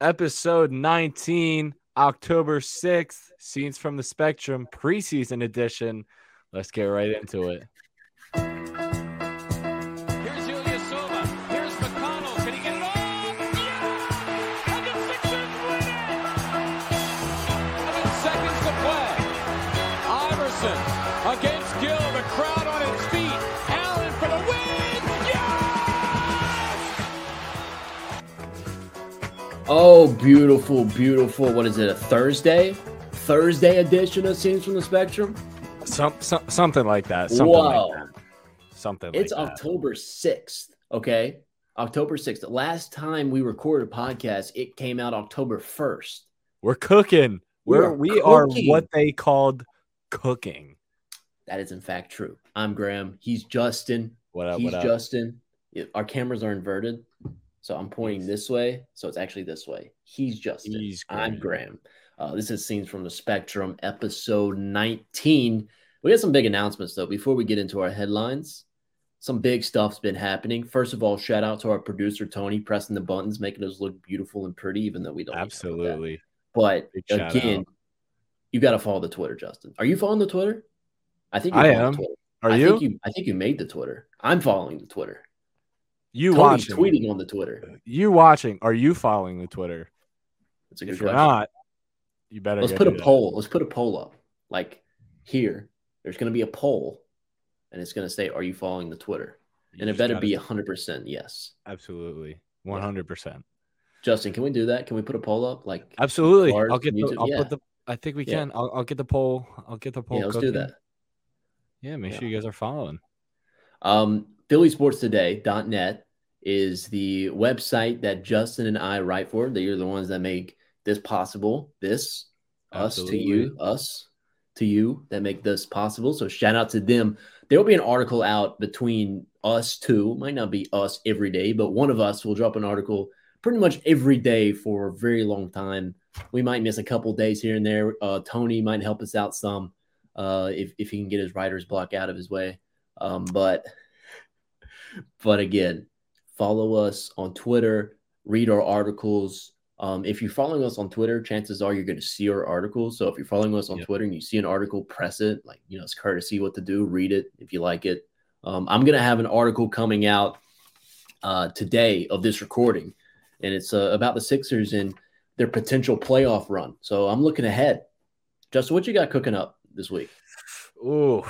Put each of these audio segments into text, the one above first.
episode 19, October 6th, Scenes from the Spectrum preseason edition. Let's get right into it. Oh, beautiful, beautiful. What is it? A Thursday? Thursday edition of Scenes from the Spectrum? Some, some something like that. Something Whoa. like that. Something It's like that. October 6th, okay? October 6th. The last time we recorded a podcast, it came out October 1st. We're cooking. We We're are we are what they called cooking. That is, in fact, true. I'm Graeme. He's Justin. What up? He's What up? Justin. Our cameras are inverted. So I'm pointing this way. So it's actually this way. He's Justin. He's I'm Graeme. Graeme. Uh, this is Scenes from the Spectrum, episode 19. We got some big announcements, though, before we get into our headlines. Some big stuff's been happening. First of all, shout out to our producer, Tony, pressing the buttons, making us look beautiful and pretty, even though we don't. need to do that. Absolutely. But Big again, you got to follow the Twitter, Justin. Are you following the Twitter? I think I am. the Twitter. Are I you? Think you? I think you made the Twitter. I'm following the Twitter. You Tony's watching? tweeting on the Twitter. You watching? Are you following the Twitter? That's a good If you're not, you better. Let's put a that. poll. Let's put a poll up. Like here, there's going to be a poll, and it's going to say, "Are you following the Twitter?" You And it better gotta- be hundred percent yes. absolutely one hundred percent. Justin, can we do that? Can we put a poll up? Like, Absolutely. I'll get the. I'll yeah. put the. I think we Yeah. can. I'll, I'll get the poll. I'll get the poll. yeah, let's do that. Yeah, make Yeah. sure you guys are following. Um, PhillySportsToday.net is the website that Justin and I write for. They are the ones that make this possible. This, us to you, us to you that make this possible. So shout out to them. There will be an article out between us two. Might not be us every day, but one of us will drop an article pretty much every day for a very long time. We might miss a couple days here and there. Uh, Tony might help us out some uh, if if he can get his writer's block out of his way. Um, but but again, follow us on Twitter, read our articles. Um, if you're following us on Twitter, chances are you're going to see our articles. So if you're following us on Yep. Twitter and you see an article, press it. Like, you know, it's courtesy what to do. Read it if you like it. Um, I'm going to have an article coming out uh, today of this recording, and it's uh, about the Sixers and their potential playoff run. So I'm looking ahead. Justin, what you got cooking up this week? Ooh,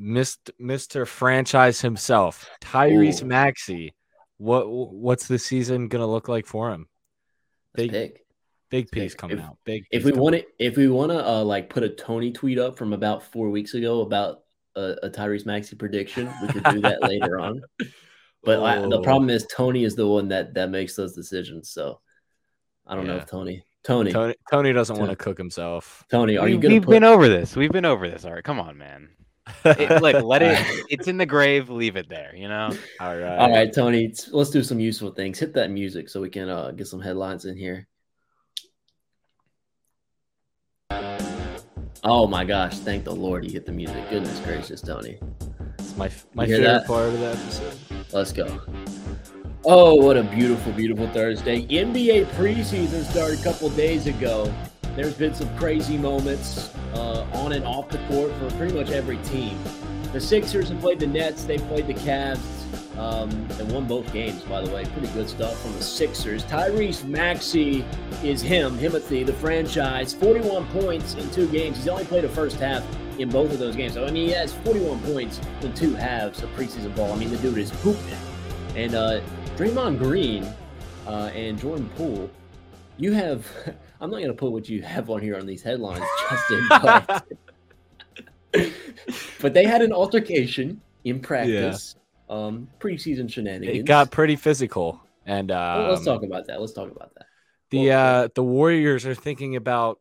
Mr. Mr. Franchise himself, Tyrese Ooh. Maxey. What what's the season gonna look like for him? Let's Big pick. big pick. piece coming If- out. Big. if we want to if we want to uh, like put a tony tweet up from about four weeks ago about a, a tyrese maxey prediction we could do that later on but I, the Oh. problem is tony is the one that that makes those decisions so i don't know if tony tony tony, Tony Tony doesn't want to cook himself. Tony, are we, you gonna we've put been over this. We've been over this. All right, come on, man. It, look, let it. It's in the grave. Leave it there. You know. All right. all right tony let's do some useful things hit that music so we can uh, get some headlines in here oh my gosh thank the lord you hit the music goodness gracious tony It's my my favorite that? part of the episode. Let's go. Oh, what a beautiful, beautiful Thursday. NBA preseason started a couple days ago. There's been some crazy moments uh, on and off the court for pretty much every team. The Sixers have played the Nets, they played the Cavs, um, and won both games, by the way. Pretty good stuff from the Sixers. Tyrese Maxey is him, Himothy, the franchise. 41 points in two games. He's only played a first half in both of those games. So, I mean, he has 41 points in two halves of preseason ball. I mean, the dude is hooping. And uh, Draymond Green uh, and Jordan Poole, you have. I'm not going to put what you have on here on these headlines, Justin, but, but they had an altercation in practice. Um, preseason shenanigans. It got pretty physical, and um, Well, let's talk about that. Let's talk about that. the uh the Warriors are thinking about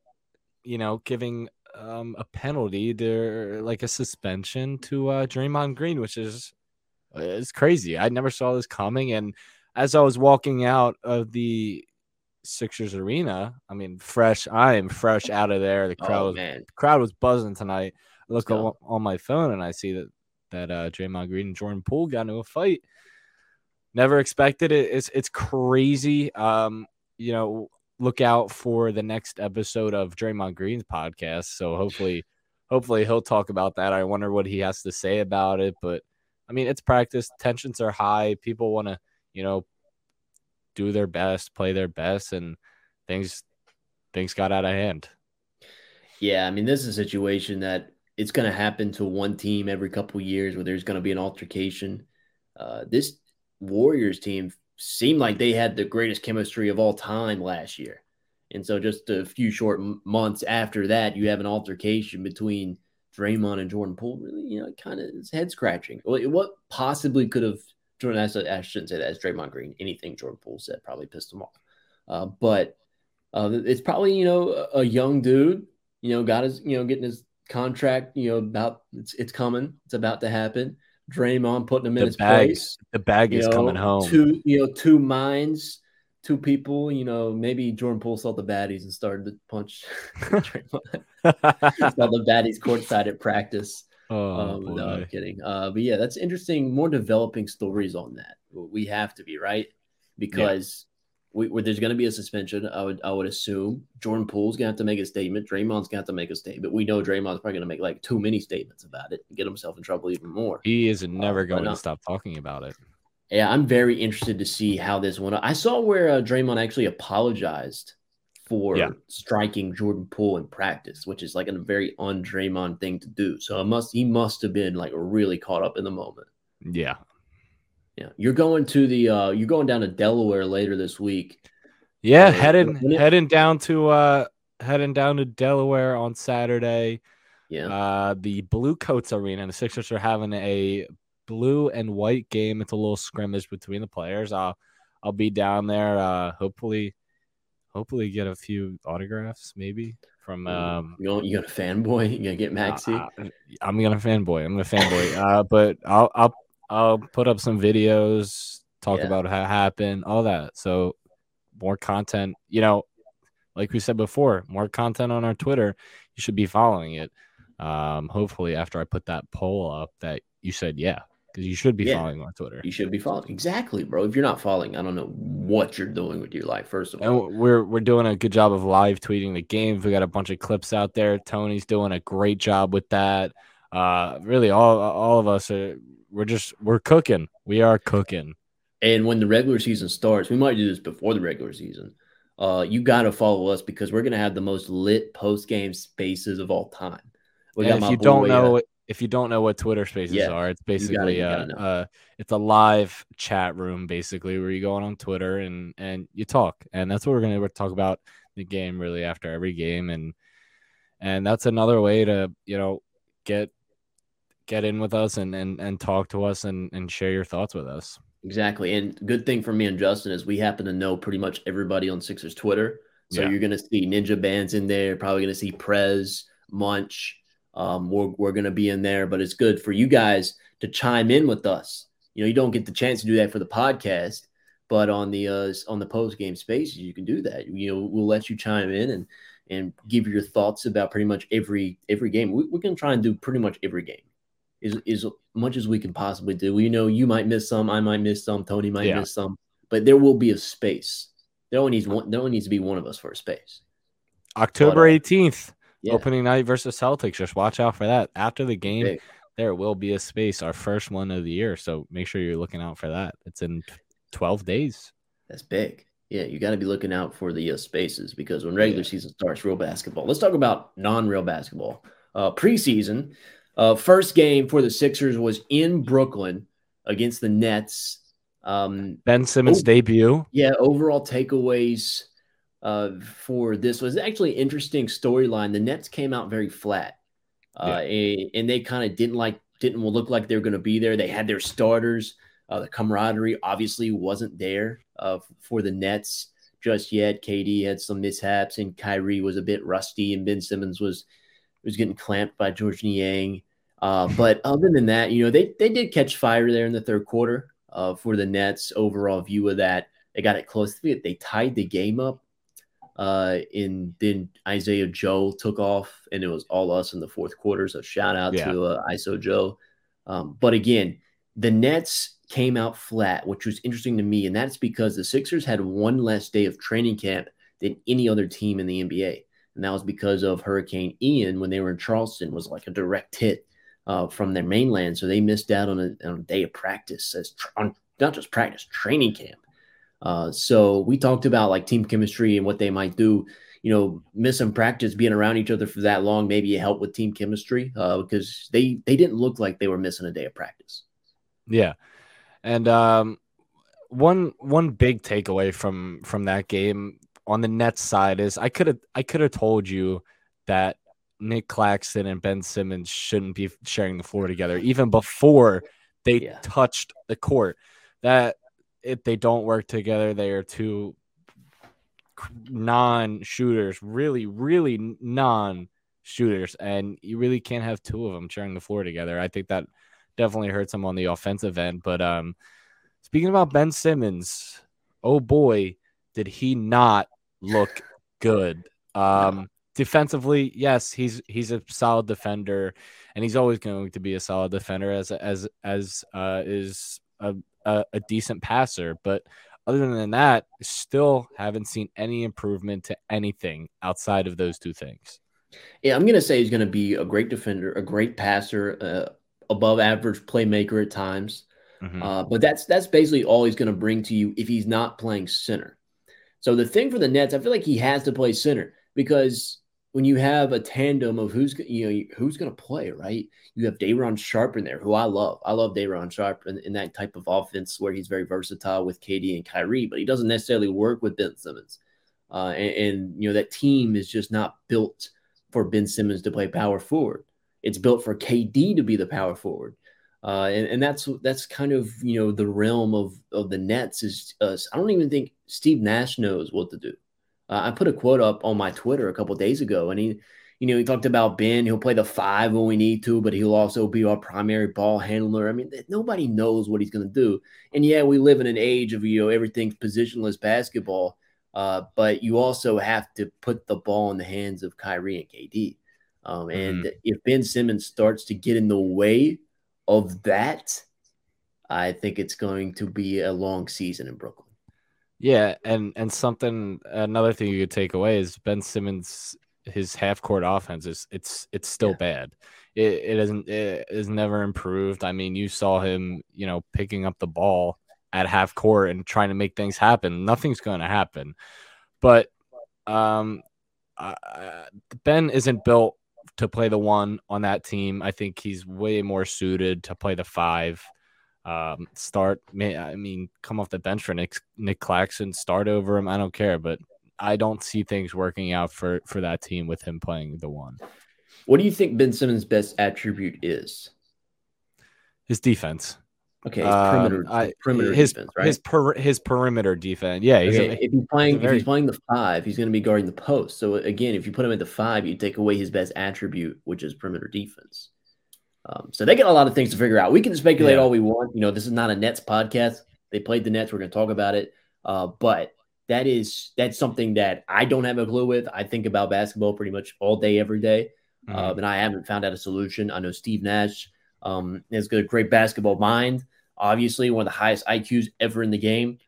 you know giving um a penalty to like a suspension to uh Draymond Green, which is it's crazy. I never saw this coming, and as I was walking out of the Sixers arena, I mean, fresh. I am fresh out of there. The crowd Oh was man, crowd was buzzing tonight. I look on, on my phone and I see that that uh, Draymond Green and Jordan Poole got into a fight. Never expected it. It's it's crazy. Um, you know, look out for the next episode of Draymond Green's podcast. So hopefully, hopefully he'll talk about that. I wonder what he has to say about it. But I mean, it's practice. Tensions are high. People want to, you know, do their best, play their best, and things things got out of hand. Yeah, I mean, this is a situation that it's going to happen to one team every couple years where there's going to be an altercation. Uh, this Warriors team seemed like they had the greatest chemistry of all time last year. And so, just a few short months after that, you have an altercation between Draymond and Jordan Poole. Really, you know, kind of head scratching. What possibly could have Jordan? I shouldn't say that as Draymond Green. Anything Jordan Poole said probably pissed him off. Uh, but uh, it's probably you know a young dude. You know, got his you know getting his contract, you know, about it's it's coming, it's about to happen. Draymond putting him in the his bag, place. The bag is know, coming home. Two, you know, two minds, two people. You know, maybe Jordan Poole saw the baddies and started to punch Draymond. saw the baddies courtside at practice. Oh, um, no, I'm kidding. Uh, but yeah, that's interesting. More developing stories on that. We have to be right because we, where there's going to be a suspension. I would I would assume Jordan Poole's going to have to make a statement. Draymond's going to have to make a statement. We know Draymond's probably going to make like too many statements about it and get himself in trouble even more. He is never uh, going to stop talking about it. Yeah, I'm very interested to see how this went. I saw where uh, Draymond actually apologized for yeah. striking Jordan Poole in practice, which is like a very un Draymond thing to do. So it must he must have been like really caught up in the moment. Yeah, yeah, you're going to the uh you're going down to Delaware later this week. Yeah, uh, heading heading down to uh heading down to Delaware on Saturday. Yeah. Uh the Blue Coats Arena and the Sixers are having a blue and white game. It's a little scrimmage between the players. I'll I'll be down there uh hopefully hopefully get a few autographs maybe from um you going you got a fanboy you gonna get Maxey uh, I'm gonna fanboy I'm gonna fanboy uh but I'll I'll I'll put up some videos, talk yeah. about how it happened, all that. So more content, you know, like we said before, more content on our Twitter. You should be following it. Um, hopefully after I put that poll up that you said yeah, because you should be yeah. following on Twitter. You should be following exactly, bro. If you're not following, I don't know what you're doing with your life. First of all, and we're we're doing a good job of live tweeting the game. We got a bunch of clips out there. Tony's doing a great job with that. Uh, really, all all of us are we're just we're cooking. We are cooking. And when the regular season starts, we might do this before the regular season. Uh, you got to follow us because we're gonna have the most lit post game spaces of all time. We and if you don't know, uh, if you don't know what Twitter Spaces yeah, are, it's basically gotta, uh, it's a live chat room basically where you go on on Twitter and and you talk, and that's what we're gonna talk about the game really after every game, and and that's another way to you know get get in with us and and, and talk to us and, and share your thoughts with us. Exactly. And good thing for me and Justin is we happen to know pretty much everybody on Sixers Twitter. So yeah. you're going to see Ninja Bands in there, probably going to see Prez, Munch. Um, we're, we're going to be in there, but it's good for you guys to chime in with us. You know, you don't get the chance to do that for the podcast, but on the uh, on the post game spaces, you can do that. You know, we'll let you chime in and and give your thoughts about pretty much every every game. We, we can try and do pretty much every game is as much as we can possibly do. We know you might miss some, I might miss some, Tony might yeah. miss some, but there will be a space. There only needs one. There only needs to be one of us for a space. October uh, eighteenth, yeah. opening night versus Celtics. Just watch out for that. After the game, Big. there will be a space. Our first one of the year, so make sure you're looking out for that. It's in twelve days. That's big. Yeah, you got to be looking out for the uh, spaces because when regular yeah. season starts, real basketball. Let's talk about non-real basketball. Uh, preseason, uh, first game for the Sixers was in Brooklyn against the Nets. Um, ben Simmons' oh, debut. Yeah, overall takeaways uh, for this was actually an interesting storyline. The Nets came out very flat, uh, yeah. and, and, they kind of didn't like didn't look like they were going to be there. They had their starters. Uh, the camaraderie obviously wasn't there uh, for the Nets just yet. KD had some mishaps, and Kyrie was a bit rusty, and Ben Simmons was was getting clamped by Georges Niang. Uh, but other than that, you know, they they did catch fire there in the third quarter uh, for the Nets. Overall view of that, they got it close to it. They tied the game up. Uh, and then Isaiah Joe took off, and it was all us in the fourth quarter. So shout out yeah. to uh, ISO Joe. Um, but again, the Nets came out flat, which was interesting to me, and that's because the Sixers had one less day of training camp than any other team in the NBA. And that was because of Hurricane Ian when they were in Charleston was like a direct hit uh, from their mainland. So they missed out on a, on a day of practice as on not just practice, training camp. Uh, so we talked about like team chemistry and what they might do. You know, missing practice, being around each other for that long, maybe it helped with team chemistry uh, because they they didn't look like they were missing a day of practice. Yeah, and um, one one big takeaway from from that game on the Nets side is I could have I could have told you that Nick Claxton and Ben Simmons shouldn't be sharing the floor together even before they yeah. touched the court. That if they don't work together, they are two non-shooters, really, really non-shooters, and you really can't have two of them sharing the floor together. I think that definitely hurts them on the offensive end. But um, speaking about Ben Simmons, oh boy, did he not look good. Um, defensively, yes, he's he's a solid defender, and he's always going to be a solid defender as as as uh, is a, a, a decent passer. But other than that, still haven't seen any improvement to anything outside of those two things. Yeah, I'm gonna say he's gonna be a great defender, a great passer, uh, above average playmaker at times. Mm-hmm. Uh, but that's that's basically all he's gonna bring to you if he's not playing center. So the thing for the Nets, I feel like he has to play center because when you have a tandem of who's you know who's going to play, right? You have Day'Ron Sharpe in there, who I love. I love Day'Ron Sharpe in, in, that type of offense where he's very versatile with KD and Kyrie, but he doesn't necessarily work with Ben Simmons. Uh, and, and, you know that team is just not built for Ben Simmons to play power forward. It's built for KD to be the power forward. Uh, and, and that's that's kind of you know the realm of of the Nets is uh, I don't even think Steve Nash knows what to do. Uh, I put a quote up on my Twitter a couple days ago, and he, you know, he talked about Ben. He'll play the five when we need to, but he'll also be our primary ball handler. I mean, nobody knows what he's going to do. And yeah, we live in an age of you know everything's positionless basketball, uh, but you also have to put the ball in the hands of Kyrie and KD. Um, and mm-hmm. if Ben Simmons starts to get in the way of that, I think it's going to be a long season in Brooklyn. Yeah, and and something another thing you could take away is Ben Simmons his half court offense is it's it's still yeah. bad. It it isn't it is never improved. I mean, you saw him, you know, picking up the ball at half court and trying to make things happen. Nothing's going to happen. But um uh, Ben isn't built to play the one on that team. I think he's way more suited to play the five um, start. I mean, come off the bench for Nick Nick Claxton, start over him. I don't care, but I don't see things working out for for that team with him playing the one. What do you think Ben Simmons' best attribute is? His defense. Okay, his um, perimeter, I, perimeter his, defense, right? His per, his perimeter defense. Yeah, he's okay, a, if he's playing if he's playing the five, he's going to be guarding the post. So again, if you put him at the five, you take away his best attribute, which is perimeter defense. Um, so they got a lot of things to figure out. We can speculate yeah. all we want. You know, this is not a Nets podcast. They played the Nets. We're going to talk about it. Uh, but that is that's something that I don't have a clue with. I think about basketball pretty much all day, every day, mm-hmm. uh, and I haven't found out a solution. I know Steve Nash um, has got a great basketball mind. Obviously, one of the highest IQs ever in the game.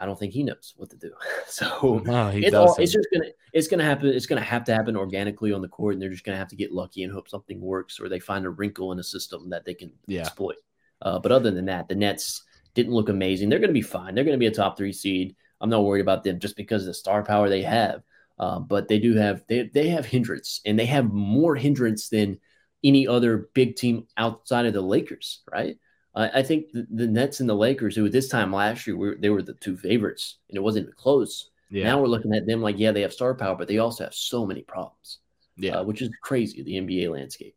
I don't think he knows what to do. So no, it's, all, it's just gonna it's gonna happen. It's gonna have to happen organically on the court, and they're just gonna have to get lucky and hope something works, or they find a wrinkle in a system that they can yeah. exploit. Uh, but other than that, the Nets didn't look amazing. They're gonna be fine. They're gonna be a top three seed. I'm not worried about them just because of the star power they have. Uh, but they do have they they have hindrance, and they have more hindrance than any other big team outside of the Lakers, right? I think the, the, Nets and the Lakers, who at this time last year were, they were the two favorites, and it wasn't even close. Yeah. Now we're looking at them like, yeah, they have star power, but they also have so many problems. Yeah, uh, which is crazy the NBA landscape.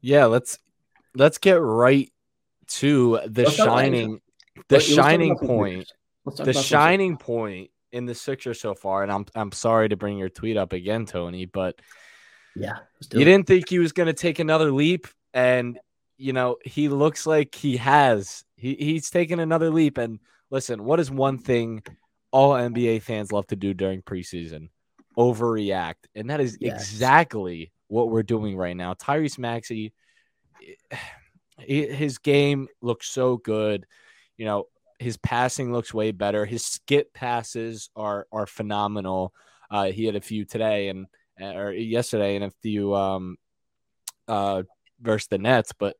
Yeah, let's let's get right to the let's shining, the shining point, the shining point in the Sixers so far. And I'm I'm sorry to bring your tweet up again, Tony, but yeah, you didn't think he was going to take another leap, and you know, he looks like he has. He he's taken another leap. And listen, what is one thing all NBA fans love to do during preseason? Overreact. And that is yes. exactly what we're doing right now. Tyrese Maxey, his game looks so good. You know, his passing looks way better. His skip passes are are phenomenal. Uh, he had a few today and or yesterday, and a few um, uh, versus the Nets, but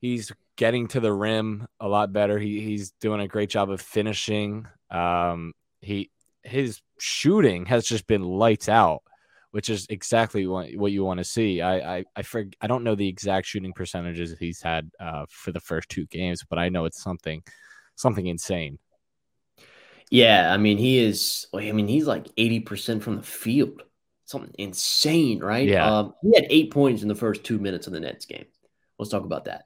he's getting to the rim a lot better. He he's doing a great job of finishing. Um, he his shooting has just been lights out, which is exactly what, what you want to see. I I I, for, I don't know the exact shooting percentages he's had uh, for the first two games, but I know it's something something insane. Yeah, I mean he is. I mean he's like eighty percent from the field, something insane, right? Yeah, um, he had eight points in the first two minutes of the Nets game. Let's talk about that.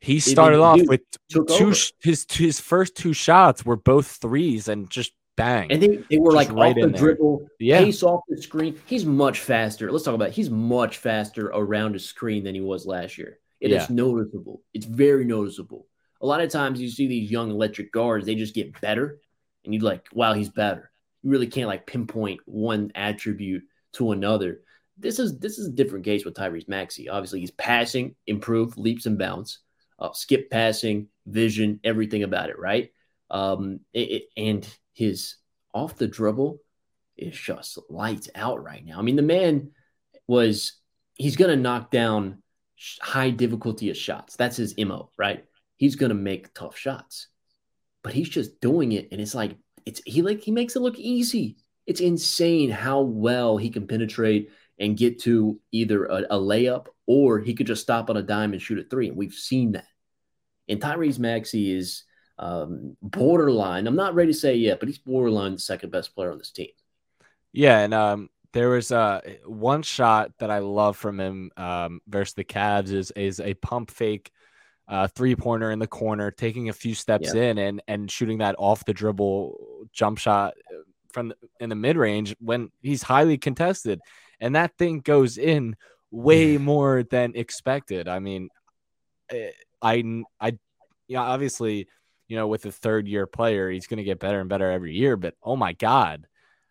He started off with two. His his first two shots were both threes and just bang. And they, they were like right off the dribble, yeah. pace off the screen. He's much faster. Let's talk about it. He's much faster around a screen than he was last year. It yeah. is noticeable. It's very noticeable. A lot of times you see these young electric guards, they just get better, and you're like, wow, he's better. You really can't like pinpoint one attribute to another. This is this is a different case with Tyrese Maxey. Obviously, he's passing, improved leaps and bounds uh, skip passing, vision, everything about it, right? Um, it, it, and his off the dribble is just lights out right now. I mean, the man was he's going to knock down high difficulty of shots. That's his mo, right? He's going to make tough shots, but he's just doing it, and it's like it's he like he makes it look easy. It's insane how well he can penetrate and get to either a, a, layup or he could just stop on a dime and shoot a three. And we've seen that. And Tyrese Maxey is um, borderline. I'm not ready to say yet, but he's borderline the second best player on this team. Yeah, and um, there was uh, one shot that I love from him um, versus the Cavs is is a pump fake uh, three pointer in the corner, taking a few steps yeah. in and and shooting that off the dribble jump shot from the, in the mid range when he's highly contested, and that thing goes in way more than expected. I mean, eh, I I yeah, obviously, you know, with a third year player, he's going to get better and better every year. But oh my god,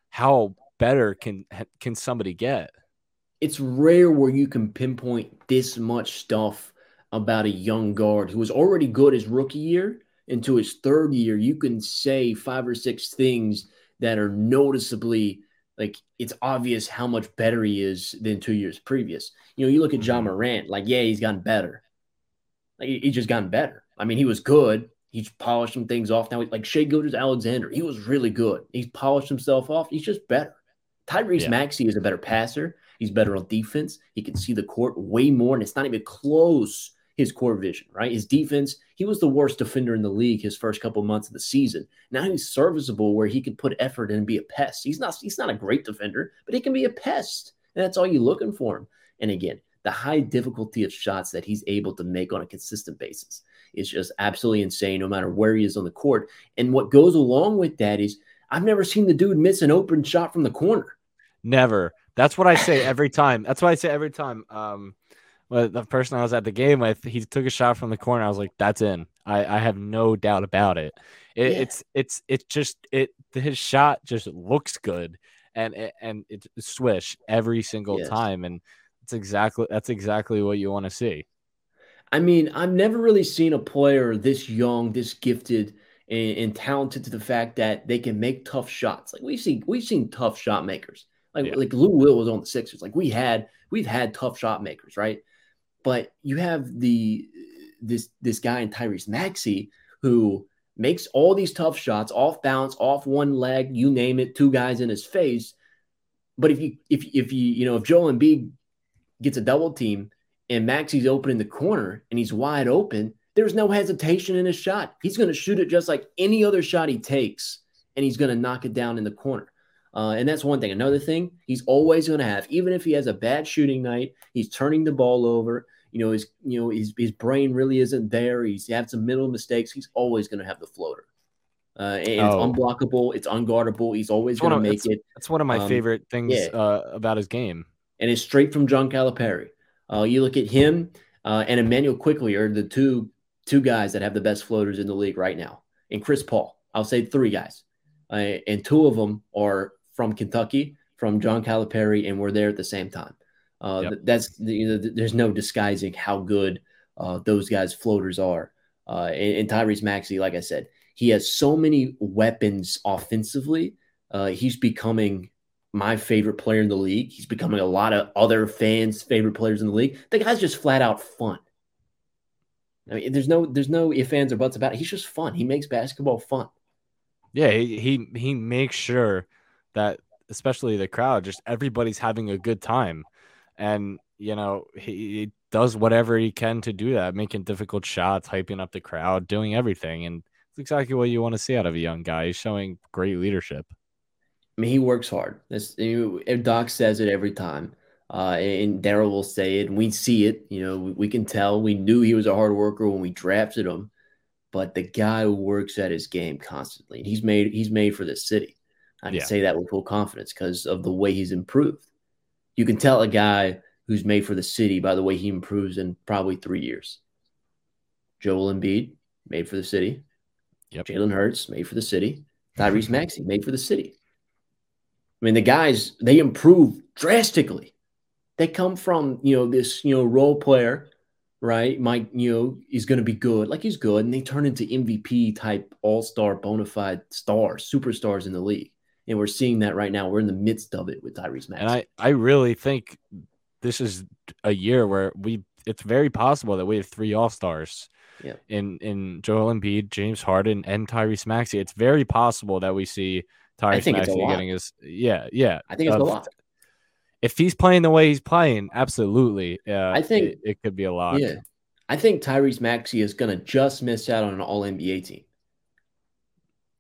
how better can can somebody get? It's rare where you can pinpoint this much stuff about a young guard who was already good his rookie year into his third year. You can say five or six things that are noticeably like it's obvious how much better he is than two years previous. You know, you look at Ja mm-hmm. Morant, like, yeah, he's gotten better. Like, he's just gotten better. I mean, he was good. He's polished some things off now. Like Shai Gilgeous-Alexander, he was really good. He's polished himself off. He's just better. Tyrese yeah. Maxey is a better passer. He's better on defense. He can see the court way more, and it's not even close. His core vision, right? His defense. He was the worst defender in the league his first couple months of the season. Now he's serviceable, where he can put effort and be a pest. He's not. He's not a great defender, but he can be a pest, and that's all you're looking for him. And again, the high difficulty of shots that he's able to make on a consistent basis is just absolutely insane, no matter where he is on the court. And what goes along with that is I've never seen the dude miss an open shot from the corner. Never. That's what I say every time. That's what I say every time. Um, well, the person I was at the game with, he took a shot from the corner. I was like, "That's in." I, I have no doubt about it. it yeah. It's it's it's just it. His shot just looks good, and and it's swish every single yes. time, and that's exactly that's exactly what you want to see. I mean, I've never really seen a player this young, this gifted, and, and, talented to the fact that they can make tough shots. Like we've seen, we've seen tough shot makers. Like yeah. like Lou Will was on the Sixers. Like we had, we've had tough shot makers, right? But you have the this this guy in Tyrese Maxey who makes all these tough shots off balance, off one leg, you name it, two guys in his face. But if you if if you you know if Joel Embiid gets a double team and Maxey's open in the corner and he's wide open, there's no hesitation in his shot. He's going to shoot it just like any other shot he takes, and he's going to knock it down in the corner. Uh, and that's one thing. Another thing, he's always going to have, even if he has a bad shooting night, he's turning the ball over. You know, his you know his his brain really isn't there. He's had some middle mistakes. He's always going to have the floater. Uh, and oh. it's unblockable. It's unguardable. He's always going to make it. That's one of my um, favorite things yeah. uh, about his game and it's straight from John Calipari. Uh, you look at him uh, and Immanuel Quickley are the two two guys that have the best floaters in the league right now, and Chris Paul. I'll say three guys, uh, and two of them are from Kentucky, from John Calipari, and we're there at the same time. Uh, yep. That's you know, there's no disguising how good uh, those guys' floaters are. Uh, and, and Tyrese Maxey, like I said, he has so many weapons offensively. Uh, he's becoming my favorite player in the league. He's becoming a lot of other fans' favorite players in the league. The guy's just flat out fun. I mean, there's no there's no ifs ands or buts about it. He's just fun. He makes basketball fun. Yeah, he he, he makes sure that especially the crowd, just everybody's having a good time, and you know he, does whatever he can to do that, making difficult shots, hyping up the crowd, doing everything, and it's exactly what you want to see out of a young guy. He's showing great leadership. I mean, he works hard. That's, Doc says it every time. Uh, and Daryl will say it, and we see it. You know, we, we, can tell. We knew he was a hard worker when we drafted him, but the guy works at his game constantly, and he's made he's made for this city. I can yeah. say that with full confidence because of the way he's improved. You can tell a guy who's made for the city by the way he improves in probably three years. Joel Embiid, made for the city. Yep. Jalen Hurts, made for the city. Tyrese Maxey, made for the city. I mean, the guys, they improve drastically they come from you know this you know role player right mike you know is going to be good like he's good and they turn into mvp type all-star bona fide stars superstars in the league and we're seeing that right now we're in the midst of it with tyrese Maxey. and i i really think this is a year where we it's very possible that we have three all-stars yeah. in in Joel Embiid, James Harden, and Tyrese Maxey. It's very possible that we see Tyrese Maxey getting his yeah yeah. I think it's uh, a lot if he's playing the way he's playing, absolutely. Uh, I think it, it, could be a lot. Yeah. I think Tyrese Maxey is going to just miss out on an all NBA team.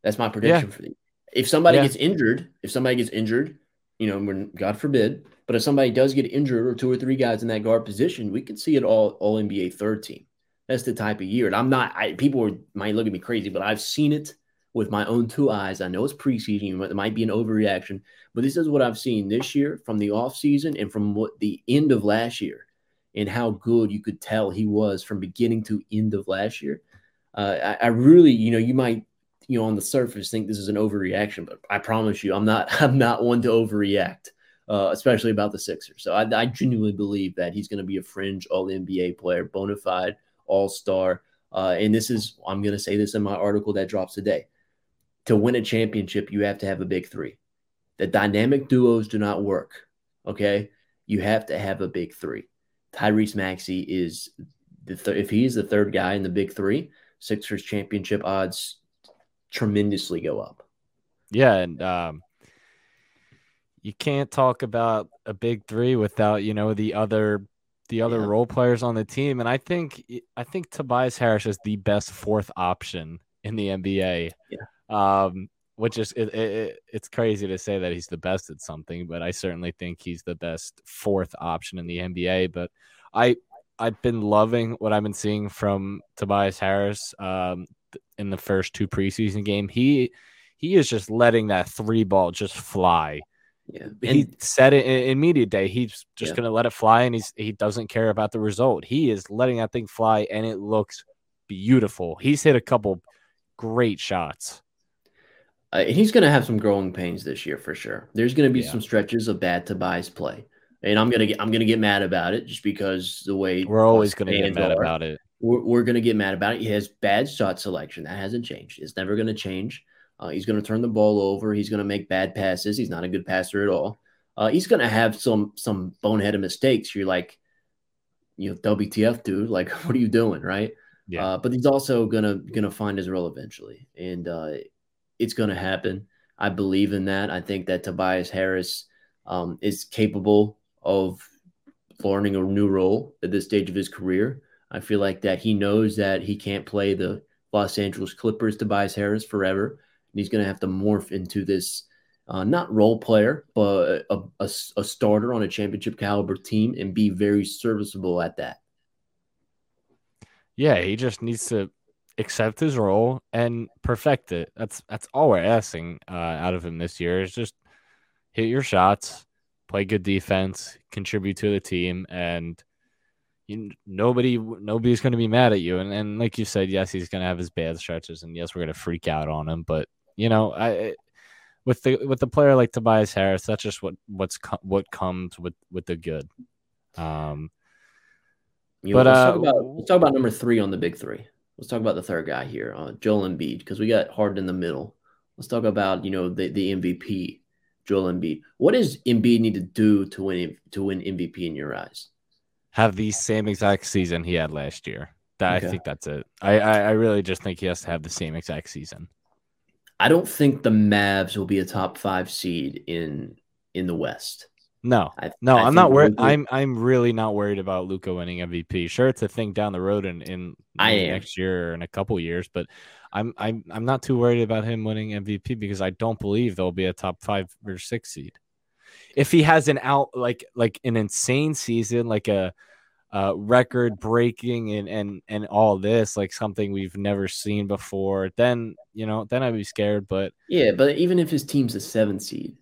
That's my prediction yeah. for the If somebody yeah. gets injured, if somebody gets injured, you know, when God forbid, but if somebody does get injured or two or three guys in that guard position, we could see it all all NBA third team. That's the type of year. And I'm not, I, people might look at me crazy, but I've seen it with my own two eyes. I know it's preseason, but it might be an overreaction, but this is what I've seen this year from the offseason and from what the end of last year and how good you could tell he was from beginning to end of last year. Uh, I, I, really, you know, you might, you know, on the surface think this is an overreaction, but I promise you, I'm not, I'm not one to overreact, uh, especially about the Sixers. So I, I genuinely believe that he's going to be a fringe All NBA player, bona fide All Star. Uh, and this is, I'm going to say this in my article that drops today to win a championship, you have to have a big three. The dynamic duos do not work. Okay. You have to have a big three. Tyrese Maxey is the th- if he's the third guy in the big three, Sixers championship odds tremendously go up. Yeah, and um, you can't talk about a big three without you know the other the other yeah. role players on the team, and I think I think Tobias Harris is the best fourth option in the NBA. Yeah. Um, which is it, it, it's crazy to say that he's the best at something, but I certainly think he's the best fourth option in the NBA. But I I've been loving what I've been seeing from Tobias Harris um, in the first two preseason game. He he is just letting that three ball just fly. Yeah. he said it in, in, media day. He's just yeah. gonna let it fly, and he's he doesn't care about the result. He is letting that thing fly, and it looks beautiful. He's hit a couple great shots. Uh, he's going to have some growing pains this year for sure. There's going to be yeah. some stretches of bad Tobias play, and I'm gonna get I'm gonna get mad about it just because the way we're always going to get mad are, about it. We're, we're going to get mad about it. He has bad shot selection that hasn't changed. It's never going to change. Uh, he's going to turn the ball over. He's going to make bad passes. He's not a good passer at all. Uh, he's going to have some some boneheaded mistakes. You're like, you know, WTF, dude? Like, what are you doing, right? Yeah. Uh, but he's also gonna gonna find his role eventually, and uh, it's going to happen. I believe in that. I think that Tobias Harris um, is capable of learning a new role at this stage of his career. I feel like that he knows that he can't play the Los Angeles Clippers Tobias Harris forever. And he's going to have to morph into this uh, not role player, but a, a, a starter on a championship caliber team and be very serviceable at that. Yeah, he just needs to accept his role and perfect it. That's that's all we're asking uh, out of him this year is just hit your shots, play good defense, contribute to the team, and you, nobody nobody's going to be mad at you. And and like you said, yes, he's going to have his bad stretches, and yes, we're going to freak out on him. But you know, I with the with the player like Tobias Harris, that's just what what's what comes with with the good. Um, you but know, let's, uh, talk about, let's talk about number three on the big three. let's talk about the third guy here, uh, Joel Embiid, because we got Harden in the middle. Let's talk about you know the the MVP, Joel Embiid. What does Embiid need to do to win to win MVP in your eyes? Have the same exact season he had last year. That okay. I think that's it. I, I I really just think he has to have the same exact season. I don't think the Mavs will be a top five seed in in the West. No, I, no, I am not worried. I'm I'm really not worried about Luka winning MVP. Sure, it's a thing down the road in in next year or in a couple years, but I'm I'm I'm not too worried about him winning MVP because I don't believe there'll be a top five or six seed. If he has an out like like an insane season, like a uh, record breaking and and and all this like something we've never seen before then you know then i'd be scared but yeah but even if his team's a seven seed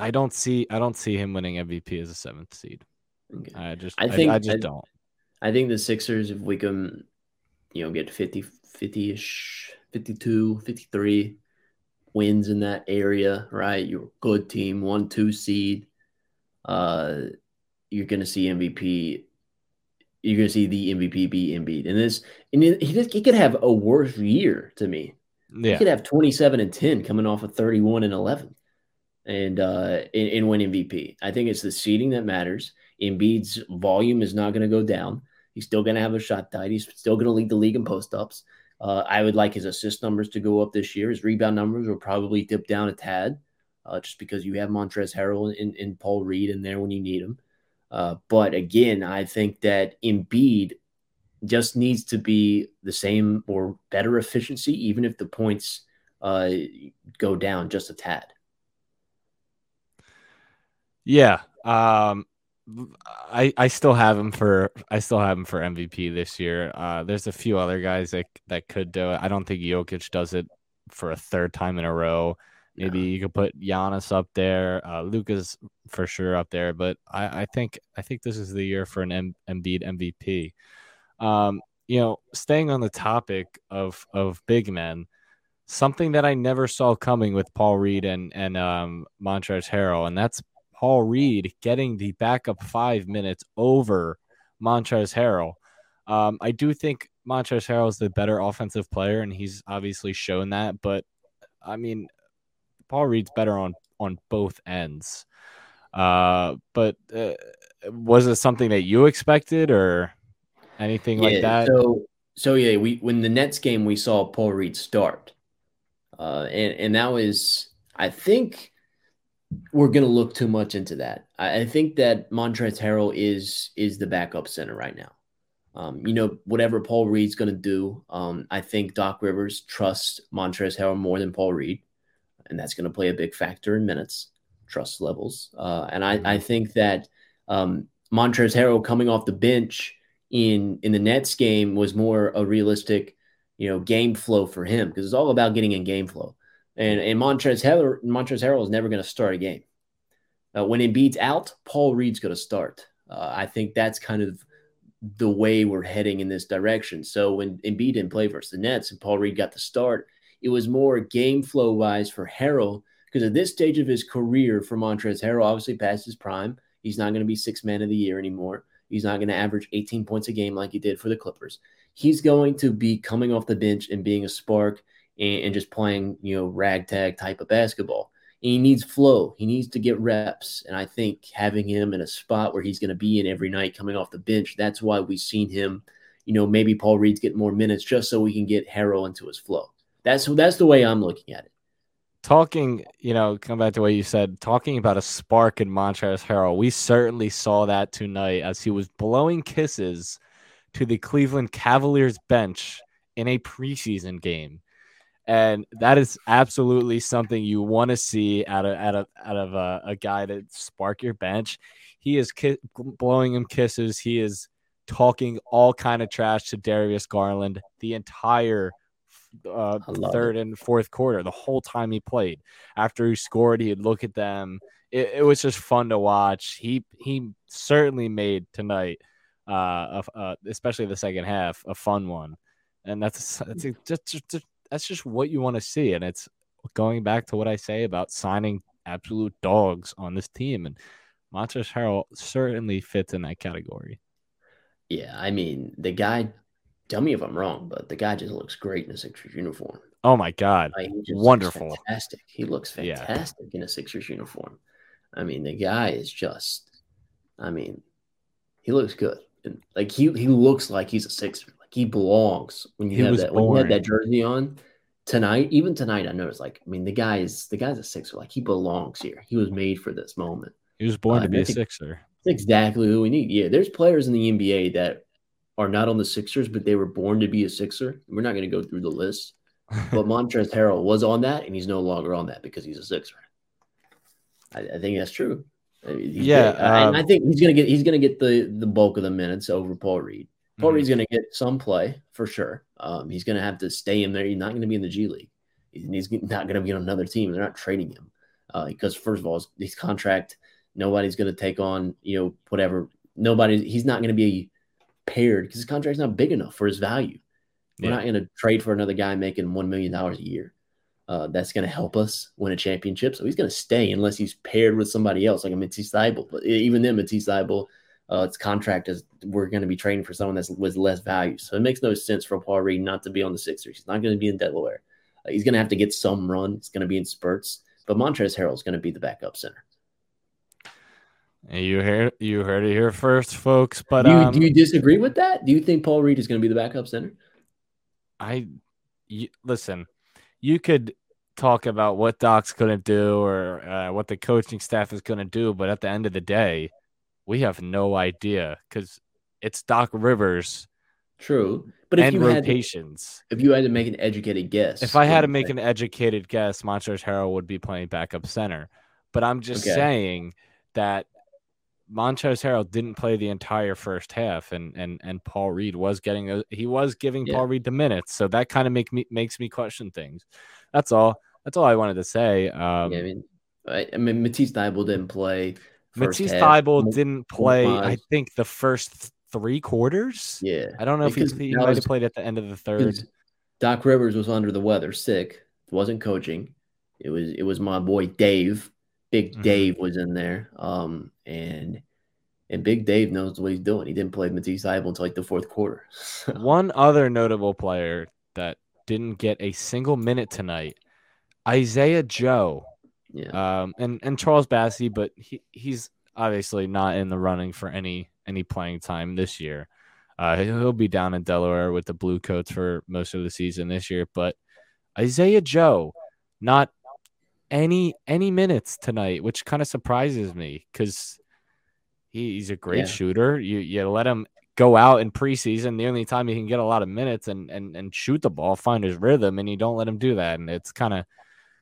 I don't see I don't see him winning MVP as a seventh seed. Okay. I just I think I, I just I, don't. I think the Sixers, if we can, you know, get 50 50-ish, 52, 53 wins in that area, right? You're a good team, one, two seed. Uh you're gonna see MVP. You're gonna see the MVP be Embiid. And this and he, he could have a worse year to me. Yeah. He could have 27 and 10 coming off of 31 and 11 and uh, in, in win MVP. I think it's the seeding that matters. Embiid's volume is not going to go down. He's still going to have a shot diet. He's still going to lead the league in post ups. Uh, I would like his assist numbers to go up this year. His rebound numbers will probably dip down a tad, uh, just because you have Montrezl Harrell and, and, Paul Reed in there when you need them. Uh, but again, I think that Embiid just needs to be the same or better efficiency, even if the points uh, go down just a tad. Yeah. Um, I I still have him for I still have him for MVP this year. Uh, there's a few other guys that that could do it. I don't think Jokic does it for a third time in a row. Maybe you could put Giannis up there, uh, Luka's for sure up there, but I, I think I think this is the year for an M- Embiid MVP. Um, you know, staying on the topic of of big men, something that I never saw coming with Paul Reed and and um, Montrezl Harrell, and that's Paul Reed getting the backup five minutes over Montrezl Harrell. Um, I do think Montrezl Harrell is the better offensive player, and he's obviously shown that. But I mean, Paul Reed's better on on both ends. Uh, but uh, was it something that you expected or anything yeah, like that? So, so yeah, we when the Nets game we saw Paul Reed start, uh, and and that was I think we're going to look too much into that. I, I think that Montrezl Harrell is is the backup center right now. Um, you know, whatever Paul Reed's going to do, um, I think Doc Rivers trusts Montrezl Harrell more than Paul Reed, and that's going to play a big factor in minutes, trust levels. Uh, and I, I think that um, Montrezl Harrell coming off the bench in in the Nets game was more a realistic, you know, game flow for him because it's all about getting in game flow. And, and Montrezl Harrell, Montrezl Harrell is never going to start a game. Uh, when Embiid's out, Paul Reed's going to start. Uh, I think that's kind of the way we're heading in this direction. So when Embiid didn't play versus the Nets and Paul Reed got the start, it was more game flow wise for Harrell because at this stage of his career for Montrezl Harrell, obviously past his prime, he's not going to be six man of the year anymore. He's not going to average 18 points a game like he did for the Clippers. He's going to be coming off the bench and being a spark and, and just playing, you know, ragtag type of basketball. And he needs flow. He needs to get reps. And I think having him in a spot where he's going to be in every night coming off the bench, that's why we've seen him, you know, maybe Paul Reed's get more minutes just so we can get Harrell into his flow. That's that's the way I'm looking at it. Talking, you know, come back to what you said, talking about a spark in Montrezl Harrell, we certainly saw that tonight as he was blowing kisses to the Cleveland Cavaliers bench in a preseason game and that is absolutely something you want to see out of out of out of a, a guy to spark your bench. He is ki- blowing him kisses. He is talking all kind of trash to Darius Garland the entire uh, third it. and fourth quarter, the whole time he played. After he scored, he'd look at them. It, it was just fun to watch. He he certainly made tonight, uh, uh, especially the second half, a fun one. And that's that's just, just, just that's just what you want to see. And it's going back to what I say about signing absolute dogs on this team. And Montrezl Harrell certainly fits in that category. Yeah, I mean, the guy tell me if I'm wrong, but the guy just looks great in a Sixers uniform. Oh my god, Like, he just looks wonderful! fantastic. He looks Yeah. fantastic in a Sixers uniform. I mean, the guy is just. I mean, he looks good. And, like he he looks like he's a Sixer. He belongs when you He have that when you had that jersey on tonight. Even tonight, I noticed. Like, I mean, the guy is the guy's a Sixer. Like he belongs here. He was made for this moment. He was born Uh, to be a Sixer. That's exactly who we need. Yeah, there's players in the NBA that are not on the Sixers, but they were born to be a Sixer. We're not going to go through the list, but Montrezl Harrell was on that, and he's no longer on that because he's a Sixer. I, I think that's true. I mean, he's Yeah, um, I think he's going to get he's going to get the the bulk of the minutes over Paul Reed. Paul Mhm. Going to get some play for sure. Um, he's going to have to stay in there. He's not going to be in the G League. He's, not going to be on another team. They're not trading him uh, because first of all, his, his contract. Nobody's going to take on you know whatever. Nobody. He's not going to be paired because his contract's not big enough for his value. We're not going to trade for another guy making one million dollars a year. Uh, that's going to help us win a championship. So he's going to stay unless he's paired with somebody else, like a Matisse Thybulle. But even then, Matisse Thybulle, uh, its contract is we're going to be trading for someone that's with less value. So it makes no sense for Paul Reed not to be on the Sixers. He's not going to be in Delaware. Uh, he's going to have to get some run. It's going to be in spurts. But Montrezl Harrell is going to be the backup center. You heard you heard it here first, folks. But do, you, um, do you disagree with that? Do you think Paul Reed is going to be the backup center? I you, listen. You could talk about what Doc's going to do or uh, what the coaching staff is going to do, but at the end of the day, we have no idea because it's Doc Rivers True, but if and you had to, rotations. if you had to make an educated guess, If I had to make an educated guess, Montrezl Harrell would be playing backup center. But I'm just Okay. saying that Montrezl Harrell didn't play the entire first half, and and and Paul Reed was getting those, he was giving Yeah. Paul Reed the minutes, so that kind of make me makes me question things. That's all. That's all I wanted to say. Um, yeah, I mean, I, I mean, Matisse Thybulle didn't play. Matisse Mo- didn't play. I think the first three quarters. Yeah, I don't know if he, he might have played at the end of the third. Doc Rivers was under the weather, sick, wasn't coaching. It was it was my boy Dave. Big Mhm. Dave was in there, um, and and Big Dave knows what he's doing. He didn't play Matisse Thybulle until like the fourth quarter. One other notable player that didn't get a single minute tonight, Isaiah Joe, yeah, um, and and Charles Bassey, but he he's obviously not in the running for any any playing time this year. Uh, he'll be down in Delaware with the Blue Coats for most of the season this year. But Isaiah Joe, not any any minutes tonight, which kind of surprises me because he, he's a great Yeah. shooter. You you let him go out in preseason, the only time he can get a lot of minutes and and and shoot the ball, find his rhythm, and you don't let him do that, and it's kind of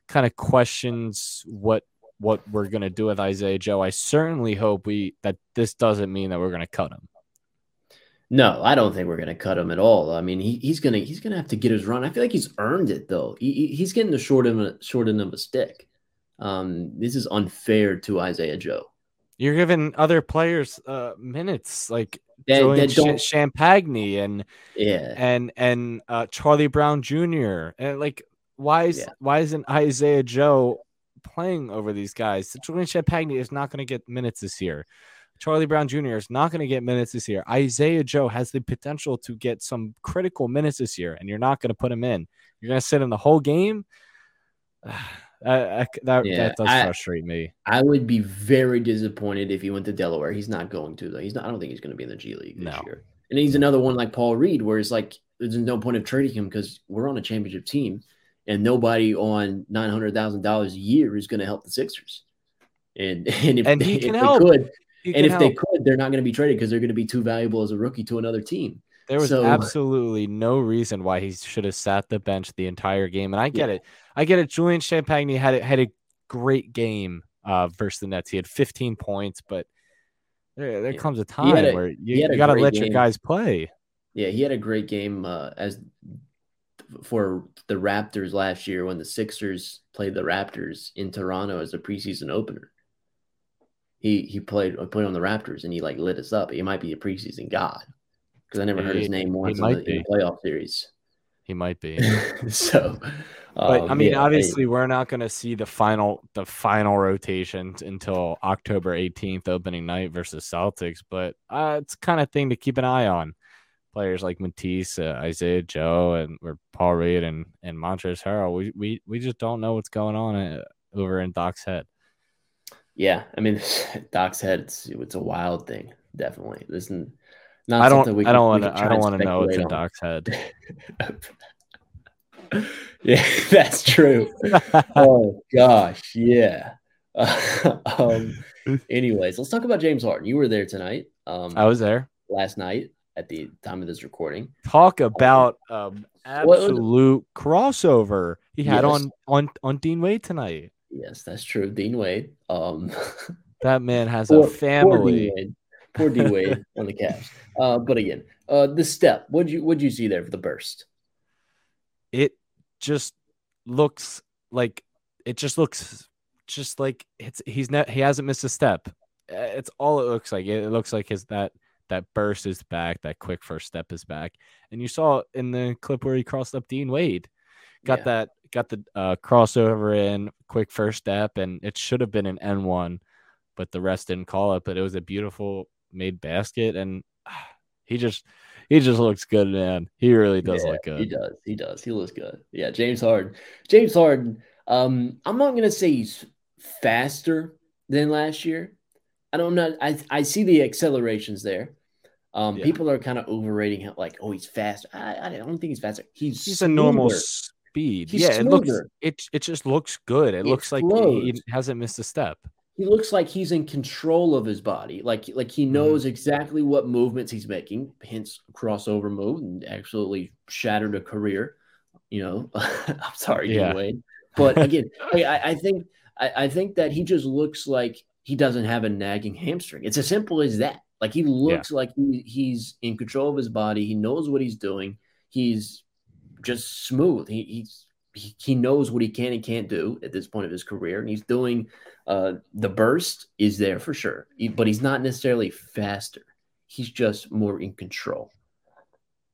kind of questions what what we're gonna do with Isaiah Joe. I certainly hope we that this doesn't mean that we're gonna cut him. No, I don't think we're gonna cut him at all. I mean, he, he's gonna he's gonna have to get his run. I feel like he's earned it though. He, he- he's getting the short end of, short end of a stick. Um, this is unfair to Isaiah Joe. You're giving other players uh, minutes like That, Julian that don't, Ch- Champagnie and yeah, and and uh, Charlie Brown Jr. and like why is Yeah. why isn't Isaiah Joe playing over these guys? Julian Champagnie is not going to get minutes this year. Charlie Brown Jr. is not going to get minutes this year. Isaiah Joe has the potential to get some critical minutes this year, and you're not going to put him in. You're going to sit in the whole game. that that, Yeah, that does I- frustrate me. I would be very disappointed if he went to Delaware. He's not going to though. He's not. I don't think he's going to be in the G League this No. year. And he's another one like Paul Reed, where it's like there's no point of trading him because we're on a championship team, and nobody on nine hundred thousand dollars a year is going to help the Sixers. And and if, And he if they could, He and if they could, they're not going to be traded because they're going to be too valuable as a rookie to another team. There was So- absolutely no reason why he should have sat the bench the entire game. And I get it. I get it. Julian Champagnie had a, had a great game uh, versus the Nets. He had 15 points, but there, there Yeah. comes a time a- where you, you got to let your guys play. Yeah, he had a great game uh, as for the Raptors last year when the Sixers played the Raptors in Toronto as a preseason opener. He he played played on the Raptors and he like lit us up. He might be a preseason god because I never heard his He- name he once in the, in the playoff series. He might be. so, But I um, mean, yeah, obviously, we're not going to see the final the final rotations until October 18th, opening night versus Celtics. But uh, it's kind of thing to keep an eye on. Players like Matisse, uh, Isaiah Joe, and or Paul Reed and and Montrezl Harrell. We we we just don't know what's going on uh, over in Doc's head. Yeah, I mean, Doc's head. It's it's a wild thing. Definitely, this is not. I don't. We I don't want to. I don't want to know what's in Doc's head. yeah, that's true. oh gosh, yeah. Um, anyways, let's talk about James Harden. You were there tonight. Um, I was there last night at the time of this recording. Talk about um, absolute crossover he had yes. on on on Dean Wade tonight. Yes, that's true. Dean Wade. Um, that man has poor, a family. Poor Dean Wade, Wade on the Cavs. Uh, but again, uh, the step. What'd you what'd you see there for the burst? It just looks like it just looks just like it's he's not he hasn't missed a step. Uh, it's all it looks like. It looks like his that that burst is back, that quick first step is back. And you saw in the clip where he crossed up Dean Wade, got yeah. that got the uh, crossover in, quick first step, and it should have been an N one, but the rest didn't call it. But it was a beautiful made basket, and uh, he just he just looks good, man. He really does yeah, look good. He does. He does. He looks good. Yeah, James Harden. James Harden. Um, I'm not gonna say he's faster than last year. I don't. I'm. I I see the accelerations there. Um, yeah. people are kind of overrating him, like, oh, he's fast. I, I don't think he's faster. He's he's smoother. a normal speed. He's yeah, smoother. it looks it it just looks good. It, it looks flows. like he hasn't missed a step. He looks like he's in control of his body. Like like he mm-hmm. knows mm-hmm. exactly what movements he's making. Hence crossover move and absolutely shattered a career. You know, I'm sorry, yeah. Wade. But again, I, I think I, I think that he just looks like he doesn't have a nagging hamstring. It's as simple as that. Like he looks yeah. like he, he's in control of his body. He knows what he's doing. He's just smooth. He, he's he, he knows what he can and can't do at this point of his career, and he's doing uh, the burst is there for sure, he, but he's not necessarily faster. He's just more in control.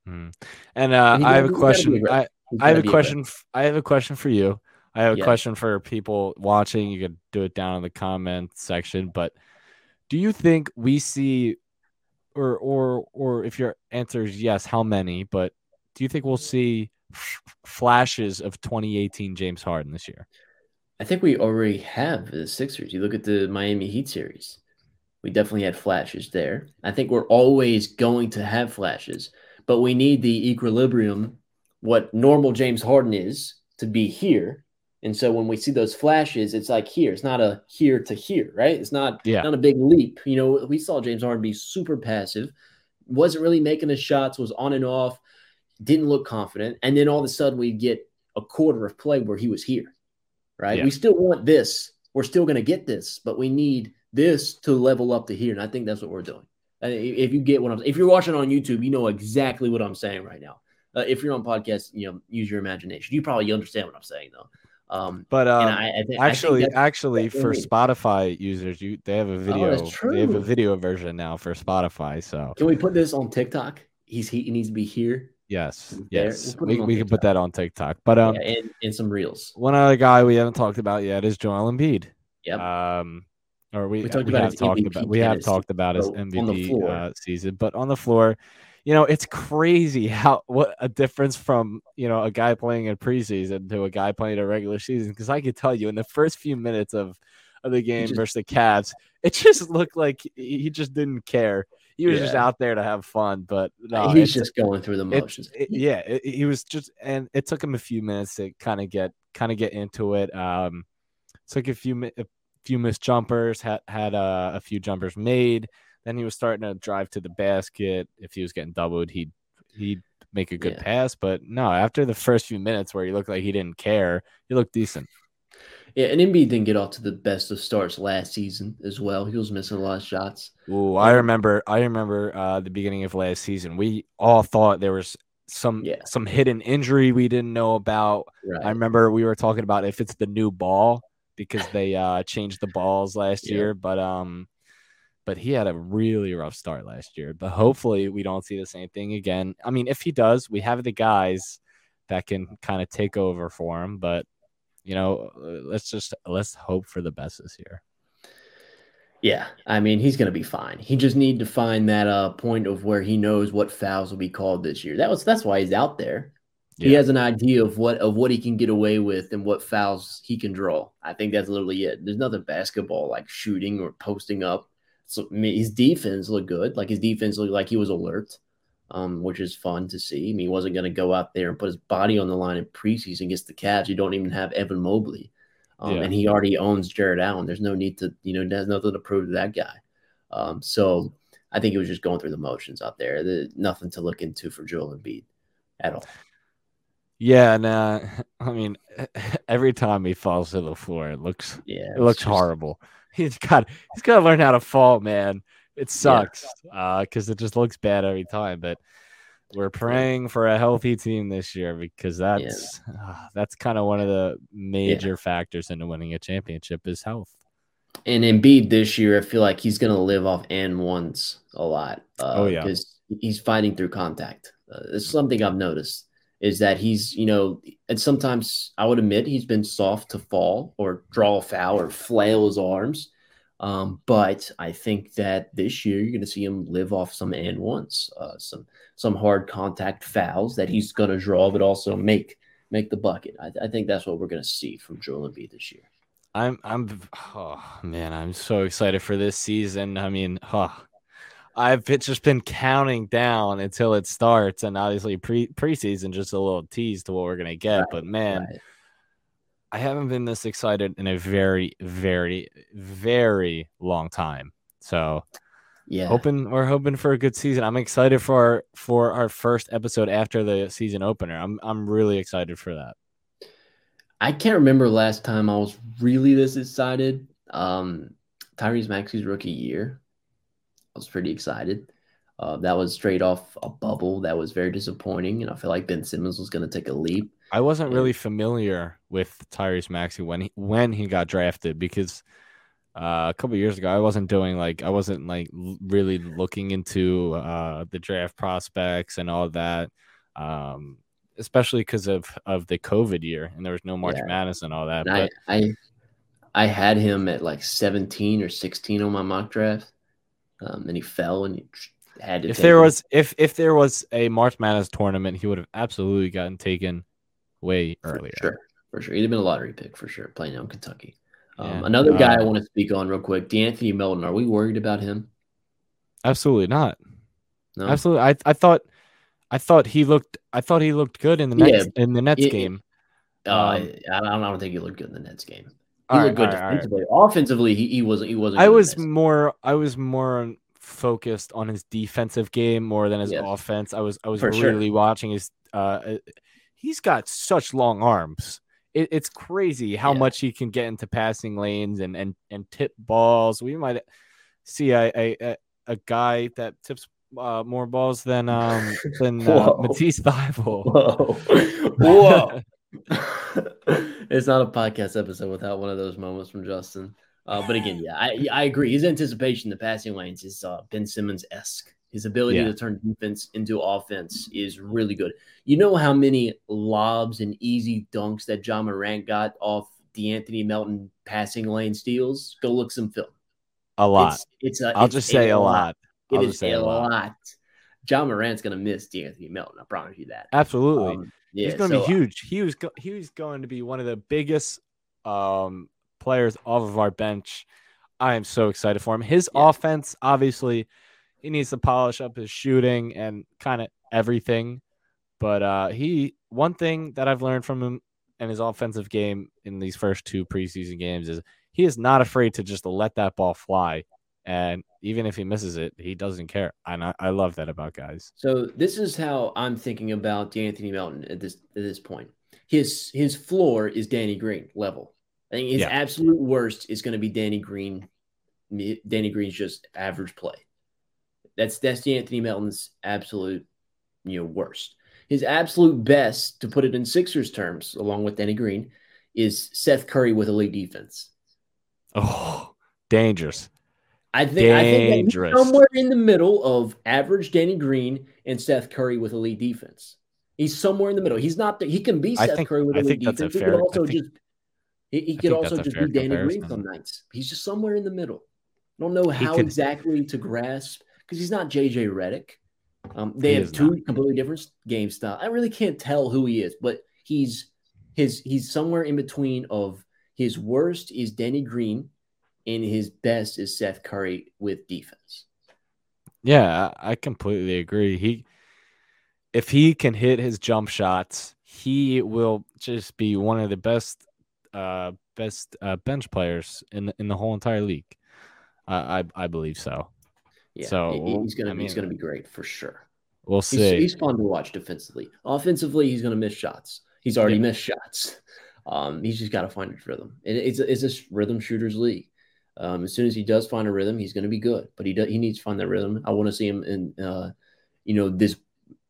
Hmm. And, uh, and I have a question. I, I have a question. F- I have a question for you. I have a yeah. question for people watching. You can do it down in the comment section, but do you think we see or or or if your answer is yes, how many? But do you think we'll see f- flashes of 2018 James Harden this year? I think we already have the Sixers. You look at the Miami Heat series. We definitely had flashes there. I think we're always going to have flashes, but we need the equilibrium, what normal James Harden is, to be here and so when we see those flashes, it's like here. It's not a here to here, right? It's not yeah. not a big leap. You know, we saw James Harden be super passive, wasn't really making his shots, was on and off, didn't look confident, and then all of a sudden we get a quarter of play where he was here, right? Yeah. We still want this. We're still going to get this, but we need this to level up to here, and I think that's what we're doing. If you get what I'm, if you're watching on YouTube, you know exactly what I'm saying right now. Uh, if you're on podcast, you know, use your imagination. You probably understand what I'm saying though. Um, but um, I, I th- actually, actually, for Spotify users, you they have a oh, video. Oh, they have a video version now for Spotify. So can we put this on TikTok? He's he needs to be here. Yes, yes, we'll we, we can put that on TikTok. But um, yeah, and, and some reels. One other guy we haven't talked about yet is Joel Embiid. Yep. Um, or we, we, we have talked MVP about we have talked about his MVP uh, season, but on the floor, you know, it's crazy how what a difference from you know a guy playing in preseason to a guy playing a regular season. Because I could tell you in the first few minutes of of the game just, versus the Cavs, it just looked like he just didn't care. He was yeah. just out there to have fun, but no, he's just going through the motions. It, it, yeah, it, he was just, and it took him a few minutes to kind of get kind of get into it. Um, took a few a few missed jumpers, had had uh, a few jumpers made. Then he was starting to drive to the basket. If he was getting doubled, he'd he'd make a good yeah. pass. But no, after the first few minutes where he looked like he didn't care, he looked decent. Yeah, and Embiid didn't get off to the best of starts last season as well. He was missing a lot of shots. Ooh, I remember. I remember uh, the beginning of last season. We all thought there was some yeah. some hidden injury we didn't know about. Right. I remember we were talking about if it's the new ball because they uh, changed the balls last yeah. year, but um, but he had a really rough start last year. But hopefully, we don't see the same thing again. I mean, if he does, we have the guys that can kind of take over for him. But you know, let's just let's hope for the best this year. Yeah, I mean he's going to be fine. He just need to find that uh point of where he knows what fouls will be called this year. That was that's why he's out there. Yeah. He has an idea of what of what he can get away with and what fouls he can draw. I think that's literally it. There's nothing basketball like shooting or posting up. So I mean, his defense looked good. Like his defense looked like he was alert, um, which is fun to see. I mean, he wasn't going to go out there and put his body on the line in preseason against the Cavs. You don't even have Evan Mobley. Um, yeah. And he already owns Jarrett Allen. There's no need to, you know, there's nothing to prove to that guy. Um, so I think he was just going through the motions out there. There's nothing to look into for Joel Embiid at all. Yeah, and uh, I mean, every time he falls to the floor, it looks yeah, it looks just... horrible. He's got he's got to learn how to fall, man. It sucks because yeah. uh, it just looks bad every time. But we're praying for a healthy team this year because that's yeah. uh, that's kind of one of the major yeah. factors into winning a championship is health. And Embiid this year, I feel like he's going to live off and ones a lot. Uh, oh yeah, because he's fighting through contact. Uh, it's something I've noticed is that he's you know, and sometimes I would admit he's been soft to fall or draw a foul or flail his arms. Um, but I think that this year you're going to see him live off some and ones, uh, some some hard contact fouls that he's going to draw, but also make make the bucket. I, I think that's what we're going to see from Joel Embiid this year. I'm I'm oh man, I'm so excited for this season. I mean, oh, I've just been counting down until it starts, and obviously pre preseason just a little tease to what we're gonna get. Right, but man, right. I haven't been this excited in a very, very, very long time. So yeah, hoping we're hoping for a good season. I'm excited for our, for our first episode after the season opener. I'm I'm really excited for that. I can't remember last time I was really this excited. Um, Tyrese Maxey's rookie year, I was pretty excited. Uh, that was straight off a bubble that was very disappointing, and I feel like Ben Simmons was going to take a leap. I wasn't and, really familiar with Tyrese Maxey when he when he got drafted because uh, a couple years ago I wasn't doing like I wasn't like really looking into uh, the draft prospects and all that, um, especially because of of the COVID year and there was no March yeah. Madness and all that. but I, I I had him at like 17 or 16 on my mock draft, um, and he fell and he had to. If there him. was if if there was a March Madness tournament, he would have absolutely gotten taken way earlier. For sure, for sure, he'd have been a lottery pick for sure, playing out in Kentucky. Um, yeah. Another uh, guy I want to speak on real quick, De'Anthony Melton. Are we worried about him? Absolutely not. No? Absolutely. I I thought I thought he looked I thought he looked good in the Nets yeah, in the Nets it, game. Uh, um, I, don't, I don't think he looked good in the Nets game. He looked right, good defensively. Right. Offensively, he, he wasn't. He wasn't. I was more. I was more focused on his defensive game more than his offense. I was. I was For really sure. watching his. Uh, he's got such long arms. It, it's crazy how yeah. much he can get into passing lanes and and and tip balls. We might see a a, a guy that tips uh, more balls than um than uh, Matisse Thybulle. Whoa, whoa. it's not a podcast episode without one of those moments from Justin. Uh, but again, yeah, I, I agree. His anticipation, the passing lanes, is uh, Ben Simmons esque. His ability yeah. to turn defense into offense is really good. You know how many lobs and easy dunks that Ja Morant got off De'Anthony Melton passing lane steals? Go look some film. A lot. It's, it's a, I'll it's just say a lot. lot. It is a, lot. lot. Ja Morant's going to miss De'Anthony Melton. I promise you that. Absolutely. Um, yeah, he's going to so, be huge. He was go- he was going to be one of the biggest um, players off of our bench. I am so excited for him. His yeah. offense, obviously, he needs to polish up his shooting and kind of everything. But uh, he one thing that I've learned from him and his offensive game in these first two preseason games is he is not afraid to just let that ball fly and even if he misses it, he doesn't care. And I, I love that about guys. So this is how I'm thinking about Anthony Melton at this at this point. His his floor is Danny Green level. I think his yeah. absolute worst is going to be Danny Green. Danny Green's just average play. That's that's Anthony Melton's absolute, you know, worst. His absolute best, to put it in Sixers terms, along with Danny Green, is Seth Curry with elite defense. Oh, dangerous. I think Dangerous. I think somewhere in the middle of average Danny Green and Seth Curry with elite defense. He's somewhere in the middle. He's not. The, he can be Seth think, Curry with elite defense. He could also think, just. He, he could also just be Danny. Green some nights. He's just somewhere in the middle. I don't know how could- exactly to grasp because he's not JJ Redick. Um, they have two not. completely different game style. I really can't tell who he is, but he's his he's somewhere in between of his worst is Danny Green and his best is Seth Curry with defense. Yeah, I completely agree. He if he can hit his jump shots, he will just be one of the best uh best uh, bench players in the, in the whole entire league. I I, I believe so. Yeah, So, he's gonna I he's gonna be great for sure. We'll see. he's fun to watch defensively. Offensively, he's gonna miss shots. He's already Yeah. missed shots. Um, he's just got to find his rhythm. And it's it's a rhythm shooters league. Um, as soon as he does find a rhythm, he's going to be good. But he does, he needs to find that rhythm. I want to see him in, uh, you know, this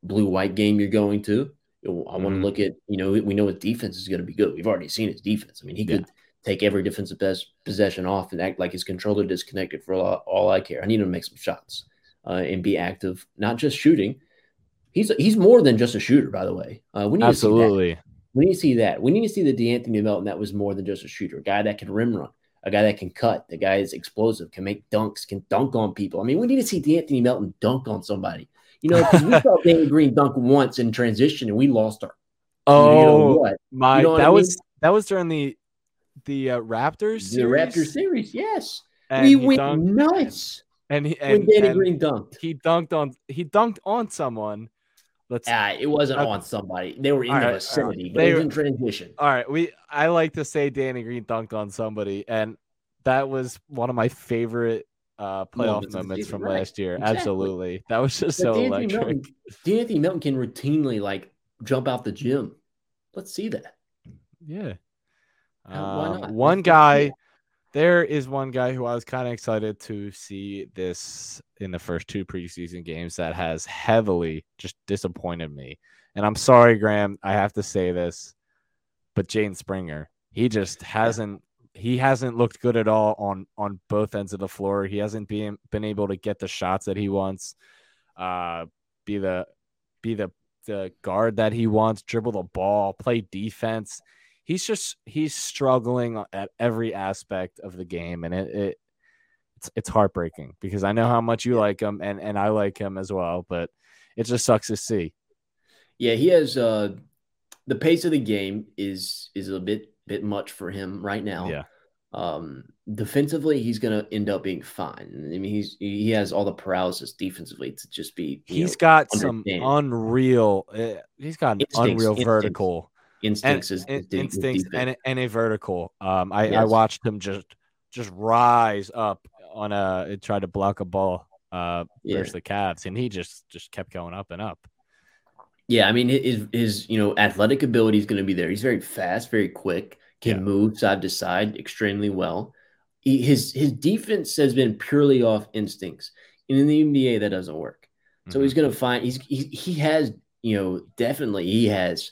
blue white game you're going to. I want to look at, you know, we know his defense is going to be good. We've already seen his defense. I mean, he Yeah. could take every defensive best possession off and act like his controller disconnected for all, all I care. I need him to make some shots uh, and be active, not just shooting. He's he's more than just a shooter, by the way. Uh, we need to see that. Absolutely. We need to see that. We need to see the De'Anthony Melton that was more than just a shooter, a guy that can rim run, a guy that can cut, the guy is explosive, can make dunks, can dunk on people. I mean, we need to see De'Anthony Melton dunk on somebody. You know, because we saw Danny Green dunk once in transition and we lost our. you know Oh what? my! You know what that I was that was during the the uh, Raptors. The Raptor series, series, yes. and we went dunked, nuts and he when Danny and Green dunked. he dunked on he dunked on someone. Let's Ah, it wasn't Okay. on somebody. They were in the right, vicinity, right. but They it was were- in transition. all right. We I like to say Danny Green dunked on somebody, and that was one of my favorite uh playoff Moments moments from right. last year. Exactly. Absolutely, that was just But so De'Anthony electric. Melton, De'Anthony Melton can routinely like jump out the gym. Let's see that. Yeah. Uh, why Um, not? one Let's- let's see guy. There is one guy who I was kind of excited to see this in the first two preseason games that has heavily just disappointed me. And I'm sorry, Graeme, I have to say this, but Jaden Springer, he just hasn't he hasn't looked good at all on on both ends of the floor. He hasn't been been able to get the shots that he wants, uh, be the be the the guard that he wants, dribble the ball, play defense. He's just he's struggling at every aspect of the game, and it, it it's it's heartbreaking because I know how much you like him, and and I like him as well, but it just sucks to see. Yeah, he has uh the pace of the game is is a bit bit much for him right now. Yeah. Um defensively he's gonna end up being fine. I mean he's he has all the paralysis defensively to just be He's know, got some unreal. Uh, he's got an Instincts, unreal instincts. vertical and, instincts is, is de- instincts defense. and, and a vertical. Um, I, I watched him just just rise up on a try to block a ball uh Yeah. versus the Cavs, and he just just kept going up and up. Yeah, I mean his his you know athletic ability is going to be there. He's very fast, very quick, can Yeah. move side to side extremely well. He, his his defense has been purely off instincts, and in the NBA that doesn't work. So Mhm. he's going to find he's he, he has you know definitely he has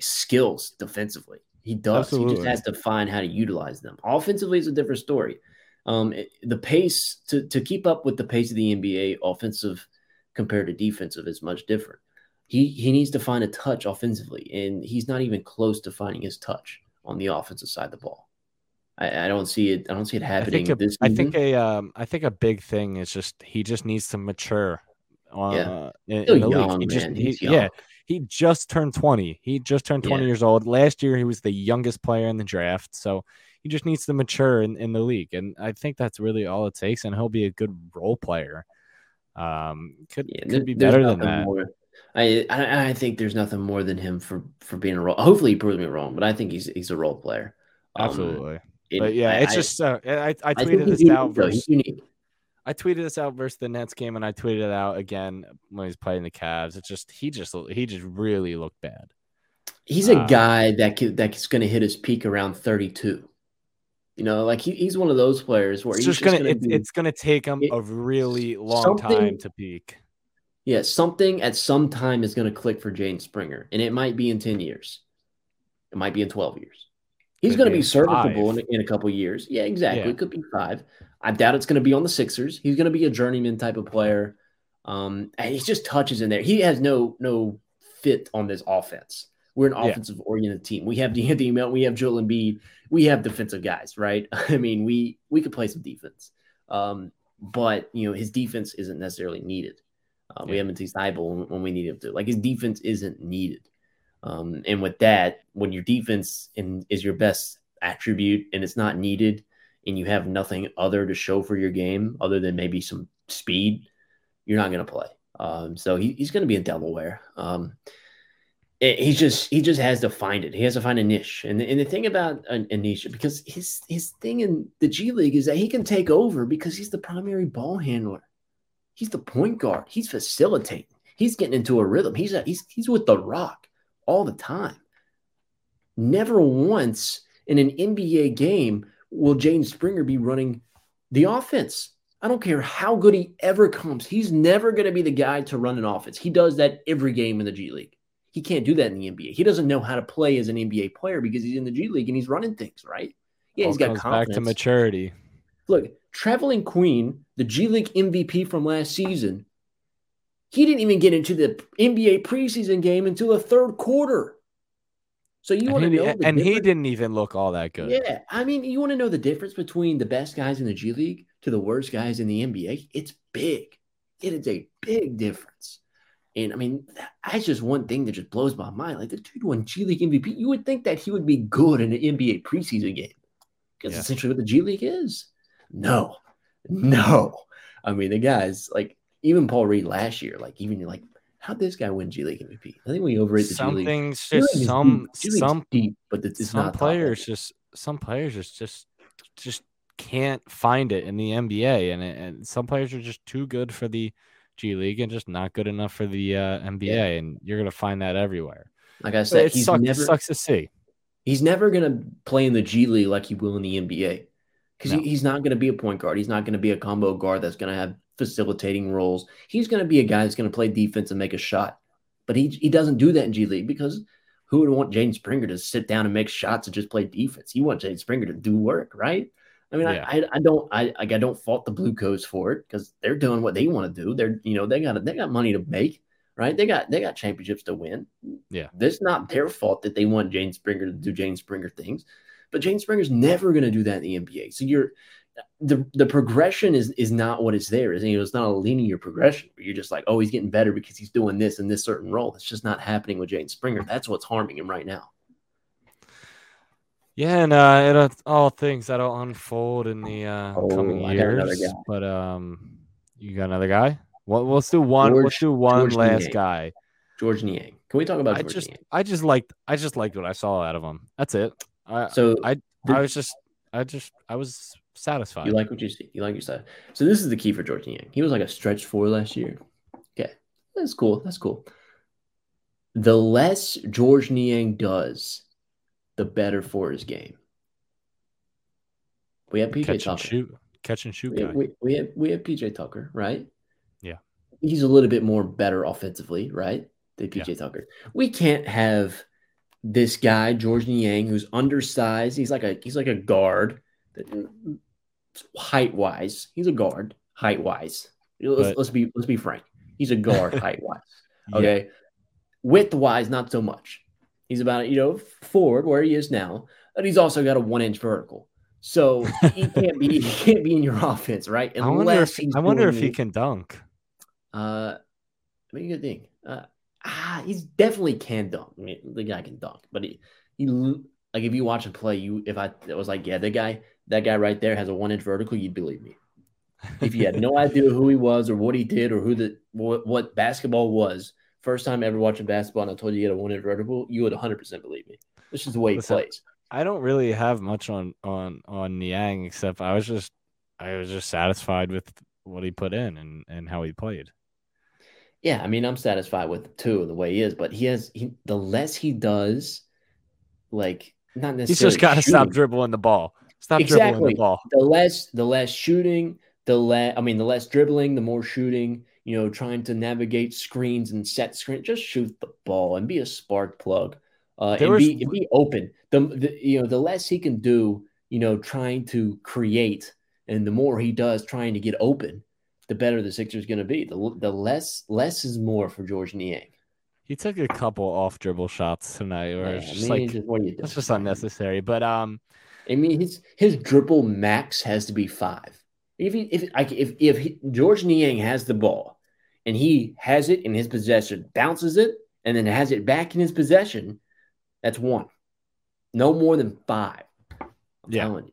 skills defensively. He does. He just has to find how to utilize them. Offensively is a different story. Um, it- the pace to to keep up with the pace of the NBA, offensive compared to defensive, is much different. He he needs to find a touch offensively, and he's not even close to finding his touch on the offensive side of the ball. I, I don't see it. I don't see it I happening think a, this I think a um I think a big thing is just he just needs to mature. Uh, Yeah. in, in young. He just he, yeah he just turned twenty. He just turned twenty Yeah. years old. Last year he was the youngest player in the draft, so he just needs to mature in, in the league, and I think that's really all it takes. And he'll be a good role player. Um, could Yeah, could be better than that. More. I, I I think there's nothing more than him for for being a role. Hopefully, he proves me wrong, but I think he's he's a role player. Um, Absolutely, and but yeah, I- it's just uh, I I tweeted this out versus unique. I tweeted this out versus the Nets game, and I tweeted it out again when he's playing the Cavs. It's just he just he just really looked bad. He's a Uh, guy that could, that's going to hit his peak around 32. You know, like he, he's one of those players where It's he's just gonna, gonna it's, be- it's gonna take him it- a really long time to peak. yeah, something at some time is going to click for Jaden Springer, and it might be in 10 years. It might be in 12 years. He's Could to be be in serviceable in, in a couple years. Yeah, exactly. Yeah. It could be five. I doubt it's going to be on the Sixers. He's going to be a journeyman type of player. Um, and he's just touches in there. He has no no fit on this offense. We're an Yeah. offensive oriented team. We have De'Anthony Melton, we have Joel Embiid, we have defensive guys, right? I mean, we we could play some defense. Um, but you know, his defense isn't necessarily needed. Uh, yeah. We haven't seen when we need him to. Like his defense isn't needed. Um, and with that, when your defense in, is your best attribute and it's not needed, and you have nothing other to show for your game other than maybe some speed, you're not going to play. Um, so he, he's going to be in Delaware. Um, he's just he just has to find it. He has to find a niche. And, and the thing about a, a, niche, because his his thing in the G League is that he can take over because he's the primary ball handler. He's the point guard. He's facilitating. He's getting into a rhythm. He's a, he's he's with the rock all the time. Never once in an NBA game will Jaden Springer be running the offense. I don't care how good he ever comes. He's never going to be the guy to run an offense. He does that every game in the G League. He can't do that in the NBA. He doesn't know how to play as an NBA player because he's in the G League and he's running things, right? Yeah, All he's got confidence. back to maturity. Look, Trevelin Queen, the G League MVP from last season, he didn't even get into the NBA preseason game until the third quarter. So you want to know, and difference? he didn't even look all that good. Yeah, I mean, you want to know the difference between the best guys in the G League to the worst guys in the NBA? It's big. It is a big difference. And I mean, that's just one thing that just blows my mind. Like the dude won G League MVP. You would think that he would be good in an NBA preseason game because yeah. essentially what the G League is. No, no. I mean, the guys like even Paul Reed last year, like even like how this guy win G League MVP? I think we overrate the Something's G League. Just some deep. some deep, but it's some not players just some players just just just can't find it in the NBA, and and some players are just too good for the G League and just not good enough for the uh, NBA, yeah. and you're gonna find that everywhere. Like I said, it he's sucks, never it sucks to see. He's never gonna play in the G League like he will in the NBA because no. he, he's not gonna be a point guard. He's not gonna be a combo guard that's gonna have facilitating roles. He's gonna be a guy that's gonna play defense and make a shot. But he he doesn't do that in G League because who would want Jaden Springer to sit down and make shots and just play defense? You want Jaden Springer to do work, right? I mean, yeah. I, I, I don't I I don't fault the Blue Coats for it because they're doing what they want to do. They're you know they got they got money to make, right? They got they got championships to win. Yeah, it's not their fault that they want Jaden Springer to do Jaden Springer things, but Jaden Springer's never going to do that in the NBA. So you're the the progression is is not what is there. Is you know, it's not a linear progression where you're just like, oh, he's getting better because he's doing this in this certain role. It's just not happening with Jaden Springer. That's what's harming him right now. Yeah, and uh, it, uh, all things that'll unfold in the uh, oh, coming years. But um, you got another guy. Well, let's do one. Georges, let's do one Georges last Niang. guy. Georges Niang. Can we talk about? I Georges just, Niang? I just liked, I just liked what I saw out of him. That's it. I, so I, I was just, I just, I was satisfied. You like what you see. You like your stuff. So this is the key for Georges Niang. He was like a stretch four last year. Okay, that's cool. That's cool. The less Georges Niang does, the better for his game. We have PJ catch Tucker. And shoot. Catch and shoot we guy. Have, we, we have we have PJ Tucker, right? Yeah. He's a little bit more better offensively, right? Than PJ yeah. Tucker. We can't have this guy, Georges Niang, who's undersized. He's like a he's like a guard height wise, he's a guard height wise. Let's, but, let's be let's be frank. He's a guard height wise. Okay, yeah. width wise, not so much. He's about you know forward where he is now, but he's also got a one inch vertical. So he can't be he can't be in your offense, right? Unless I wonder if, I wonder if he can dunk. Uh, I mean, good thing. Uh, ah, he's definitely can dunk. I mean, the guy can dunk, but he, he like if you watch him play, you if I it was like, yeah, the guy that guy right there has a one inch vertical, you'd believe me. If you had no idea who he was or what he did or who the what, what basketball was, first time ever watching basketball and I told you you had a one inch vertical, you would 100 percent believe me. This is the way Listen, he plays. I don't really have much on on on Niang except I was just I was just satisfied with what he put in and and how he played. Yeah, I mean I'm satisfied with too the way he is, but he has he the less he does, like not necessarily. He's just got to stop dribbling the ball. Stop exactly. dribbling the ball. The less, the less shooting, the less. I mean, the less dribbling, the more shooting. You know, trying to navigate screens and set screen. Just shoot the ball and be a spark plug. Uh, and, was... be, and be open. The, the you know the less he can do, you know, trying to create, and the more he does trying to get open, the better the Sixers going to be. The the less less is more for Georges Niang. He took a couple off dribble shots tonight, or yeah, it's just like just, what are you doing? just unnecessary. But um, I mean, his his dribble max has to be five. If he, if like if if he, Georges Niang has the ball and he has it in his possession, bounces it, and then has it back in his possession, that's one. No more than five. I'm Yeah. telling you.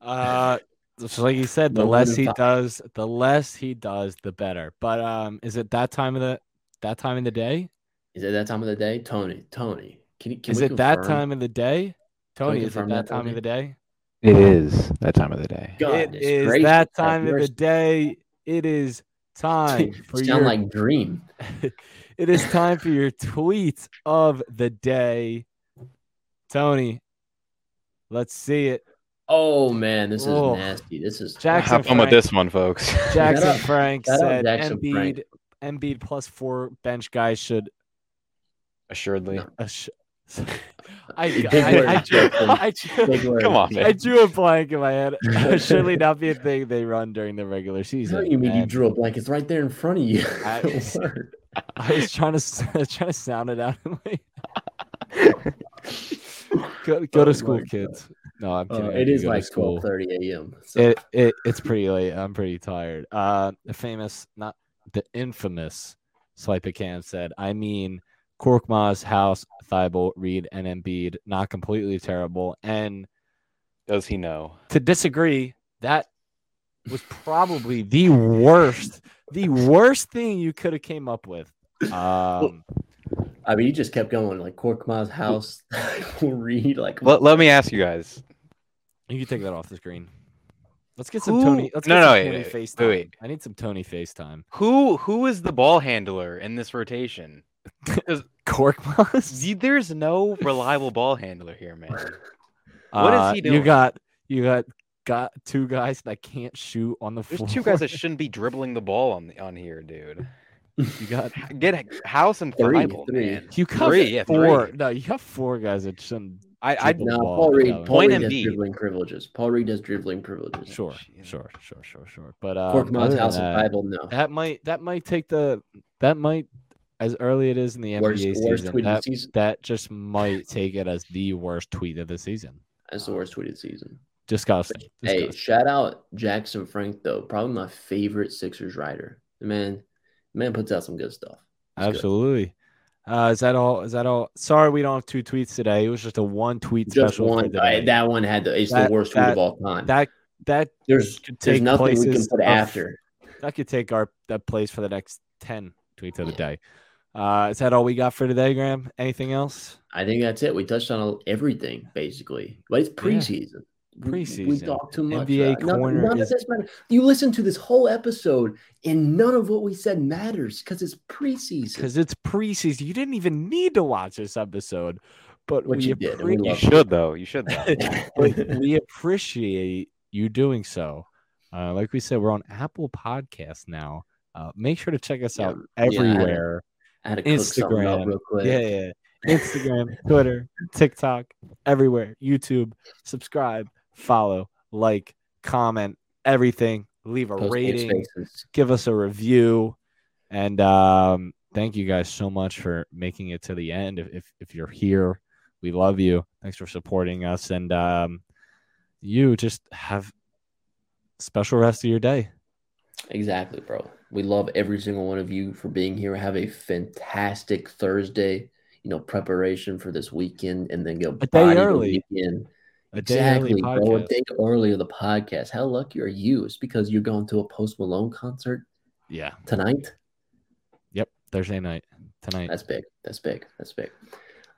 Uh, just like you said, the No less he five. does, the less he does, the better. But um, is it that time of the that time of the day? Is it that time of the day, Tony? Tony, can you? Can is it that time of the day? Tony, is it that that, time of the day? It is that time of the day. It Goodness is gracious, that time of the day. It is time for Sound your like Dream. it is time for your tweet of the day. Tony, let's see it. Oh man, this is Oh. nasty. This is Jackson Have fun with Frank. this one, folks. Jackson Frank said Jackson Embiid, Frank. Embiid plus four bench guys should. Assuredly. No. Uh, sh- I, Big I, I, drew, I, drew, Big. Come on, man. I drew a blank in my head. Surely not be a thing they run during the regular season. What do you mean you drew a blank? It's right there in front of you. I- Word. I was trying to was trying to sound it out. go go Oh to school, kids. No, I'm Uh, kidding. I it do is go to like school. twelve thirty a.m. So It, it it's pretty late. I'm pretty tired. Uh, the famous, not the infamous, Swipe a Cam said. I mean, Korkmaz, House, Thybulle, Reed, and Embiid, not completely terrible. And Does he know? to disagree, that was probably the worst, the worst thing you could have came up with. Um, I mean, you just kept going like Korkmaz house. will read like Let, let me ask you guys. you can take that off the screen. Let's get some Who- Tony. Let's No, get no, some wait, Tony wait, FaceTime. wait. I need some Tony FaceTime. Who who is the ball handler in this rotation? Korkmaz. Y- There's no reliable ball handler here, man. What is Uh, he You got you got got two guys that can't shoot on the There's floor. two guys that shouldn't be dribbling the ball on on here, dude. you got Get House and Three, Thybulle, three. man. you got Three, yeah, four. three. No, you have four guys that shouldn't. I, I no. ball, Paul Reed. yeah. Paul Point Reed has Embiid. dribbling privileges. Paul Reed has dribbling privileges. Sure, Jeez. sure, sure, sure, sure. But um, Korkmaz other house than and Bible. No. that might that might take the that might as early it is in the Worst, NBA worst season. tweet of That, the season. that just might take it as the worst tweet of the season. That's the worst tweeted season. Disgusting. Hey, shout out Jackson Frank though. Probably my favorite Sixers writer. The man, the man puts out some good stuff. Good. Absolutely. Uh, is that all? Is that all? Sorry, we don't have two tweets today. It was just a one tweet Just special. one. I- that one had the. It's That- the worst tweet of all time. that that there's could there's take nothing we can put of- after. that could take our that place for the next ten tweets of the day. Uh, is that all we got for today, Graeme? Anything else? I think that's it. We touched on everything basically, but it's preseason. We- We, Preseason. talk too much. NBA Uh, none- corner none is- of this matters. You listen to this whole episode, and none of what we said matters because it's preseason. Because it's preseason. You didn't even need to watch this episode, but Which we, you did, we appre- You love should though. You should though. we appreciate you doing so. Uh, like we said, we're on Apple Podcasts now. Uh, make sure to check us Yeah, out yeah, I had to- everywhere. I had to cook something up Instagram. real quick. Yeah, yeah. Instagram, Twitter, TikTok, everywhere. YouTube. Subscribe, follow, like, comment, everything. Leave a Post rating, give us a review, and um, thank you guys so much for making it to the end. If if, if you're here, we love you. Thanks for supporting us, and um, you just have special rest of your day. Exactly, bro. We love every single one of you for being here. Have a fantastic Thursday. You know, preparation for this weekend, and then go A day early. Weekend. A day early Exactly, bro. A day early of the podcast. How lucky are you? It's because you're going to a Post Malone concert Yeah. tonight. Yep. Thursday night tonight. That's big. That's big. That's big.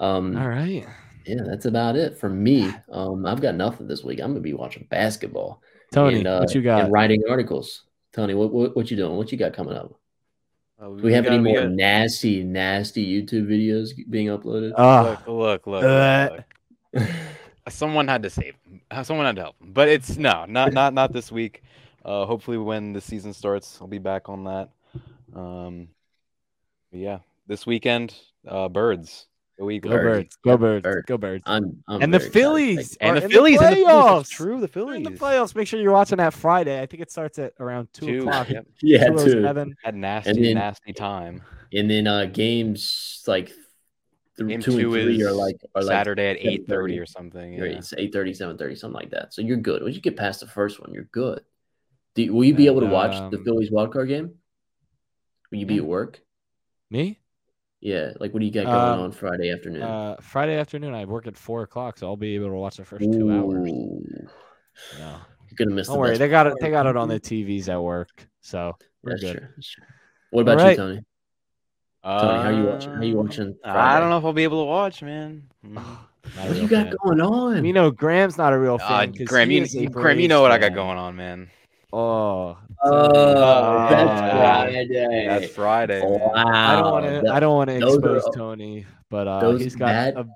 Um, All right. yeah, that's about it for me. Um, I've got nothing this week. I'm gonna be watching basketball. Tony, and, uh, what you got? And writing articles. Tony, what, what what you doing? What you got coming up? Uh, Do we have any more got- nasty, nasty YouTube videos being uploaded? Ah, Look, look, look. Uh, look. Someone had to save him. Uh, Someone had to help him. But it's no, not not not this week. Uh, hopefully, when the season starts, I'll be back on that. Um, yeah, this weekend, uh, birds. Go Eagles. go birds. Go birds. bird. Go birds. I'm, I'm and the very excited. Phillies And the Phillies in the playoffs. It's true. The They're in Phillies. the playoffs. Make sure you're watching that Friday. I think it starts at around two, Two, o'clock. yep. Yeah, Two oh too. seven. Had nasty, then- nasty time. And then uh games like th- Game two, and three are like are like Saturday at eight 7:30. thirty or something. or Yeah. it's 8 something like that. So you're good. Once you get past the first one, you're good. Do, will you be able to And, watch the um, Phillies wild card game? Will you be at work? Me? Yeah. Like, what do you got going Um, on Friday afternoon? Uh, Friday afternoon, I work at four o'clock, so I'll be able to watch the first two hours. Ooh, No, You're gonna miss. don't the worry, they got it. They got it on the TVs at work, so we're That's good. true. That's true. What about All right. you, Tony? Tony, how you watching? How you Um, watching? I don't know if I'll be able to watch, man. Mm. Not a What do you got fan. going on? You know, Graeme's not a real Uh, Graeme, you, is a you- Graeme, you know what I got going on, man. Oh, Oh, that's Uh, Friday. That's Friday. Wow. I don't want to. I don't want to those are- expose Tony, but uh, those he's got bad- a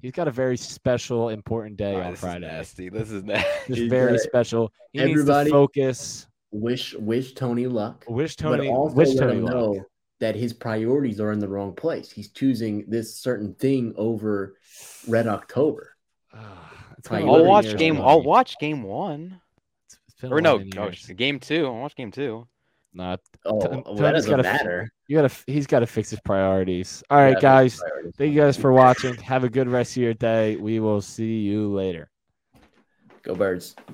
he's got a very special, important day Ah, on this is Friday. nasty. This is nasty. Just He's very got- special. He everybody- needs to focus. Wish wish Tony luck. Wish but Tony. also Wish let Tony him luck. know that his priorities are in the wrong place. He's choosing this certain thing over Red October. It's I'll I'll 11 watch game. I'll watch game one. It's- it's been Or no, 11 gosh, years. game two. I'll watch game two. Nah, Oh, T- well, that doesn't gotta- matter. you gotta. He's got to fix his priorities. All right, Yeah, guys. Thank you guys for watching. Have a good rest of your day. We will see you later. Go birds.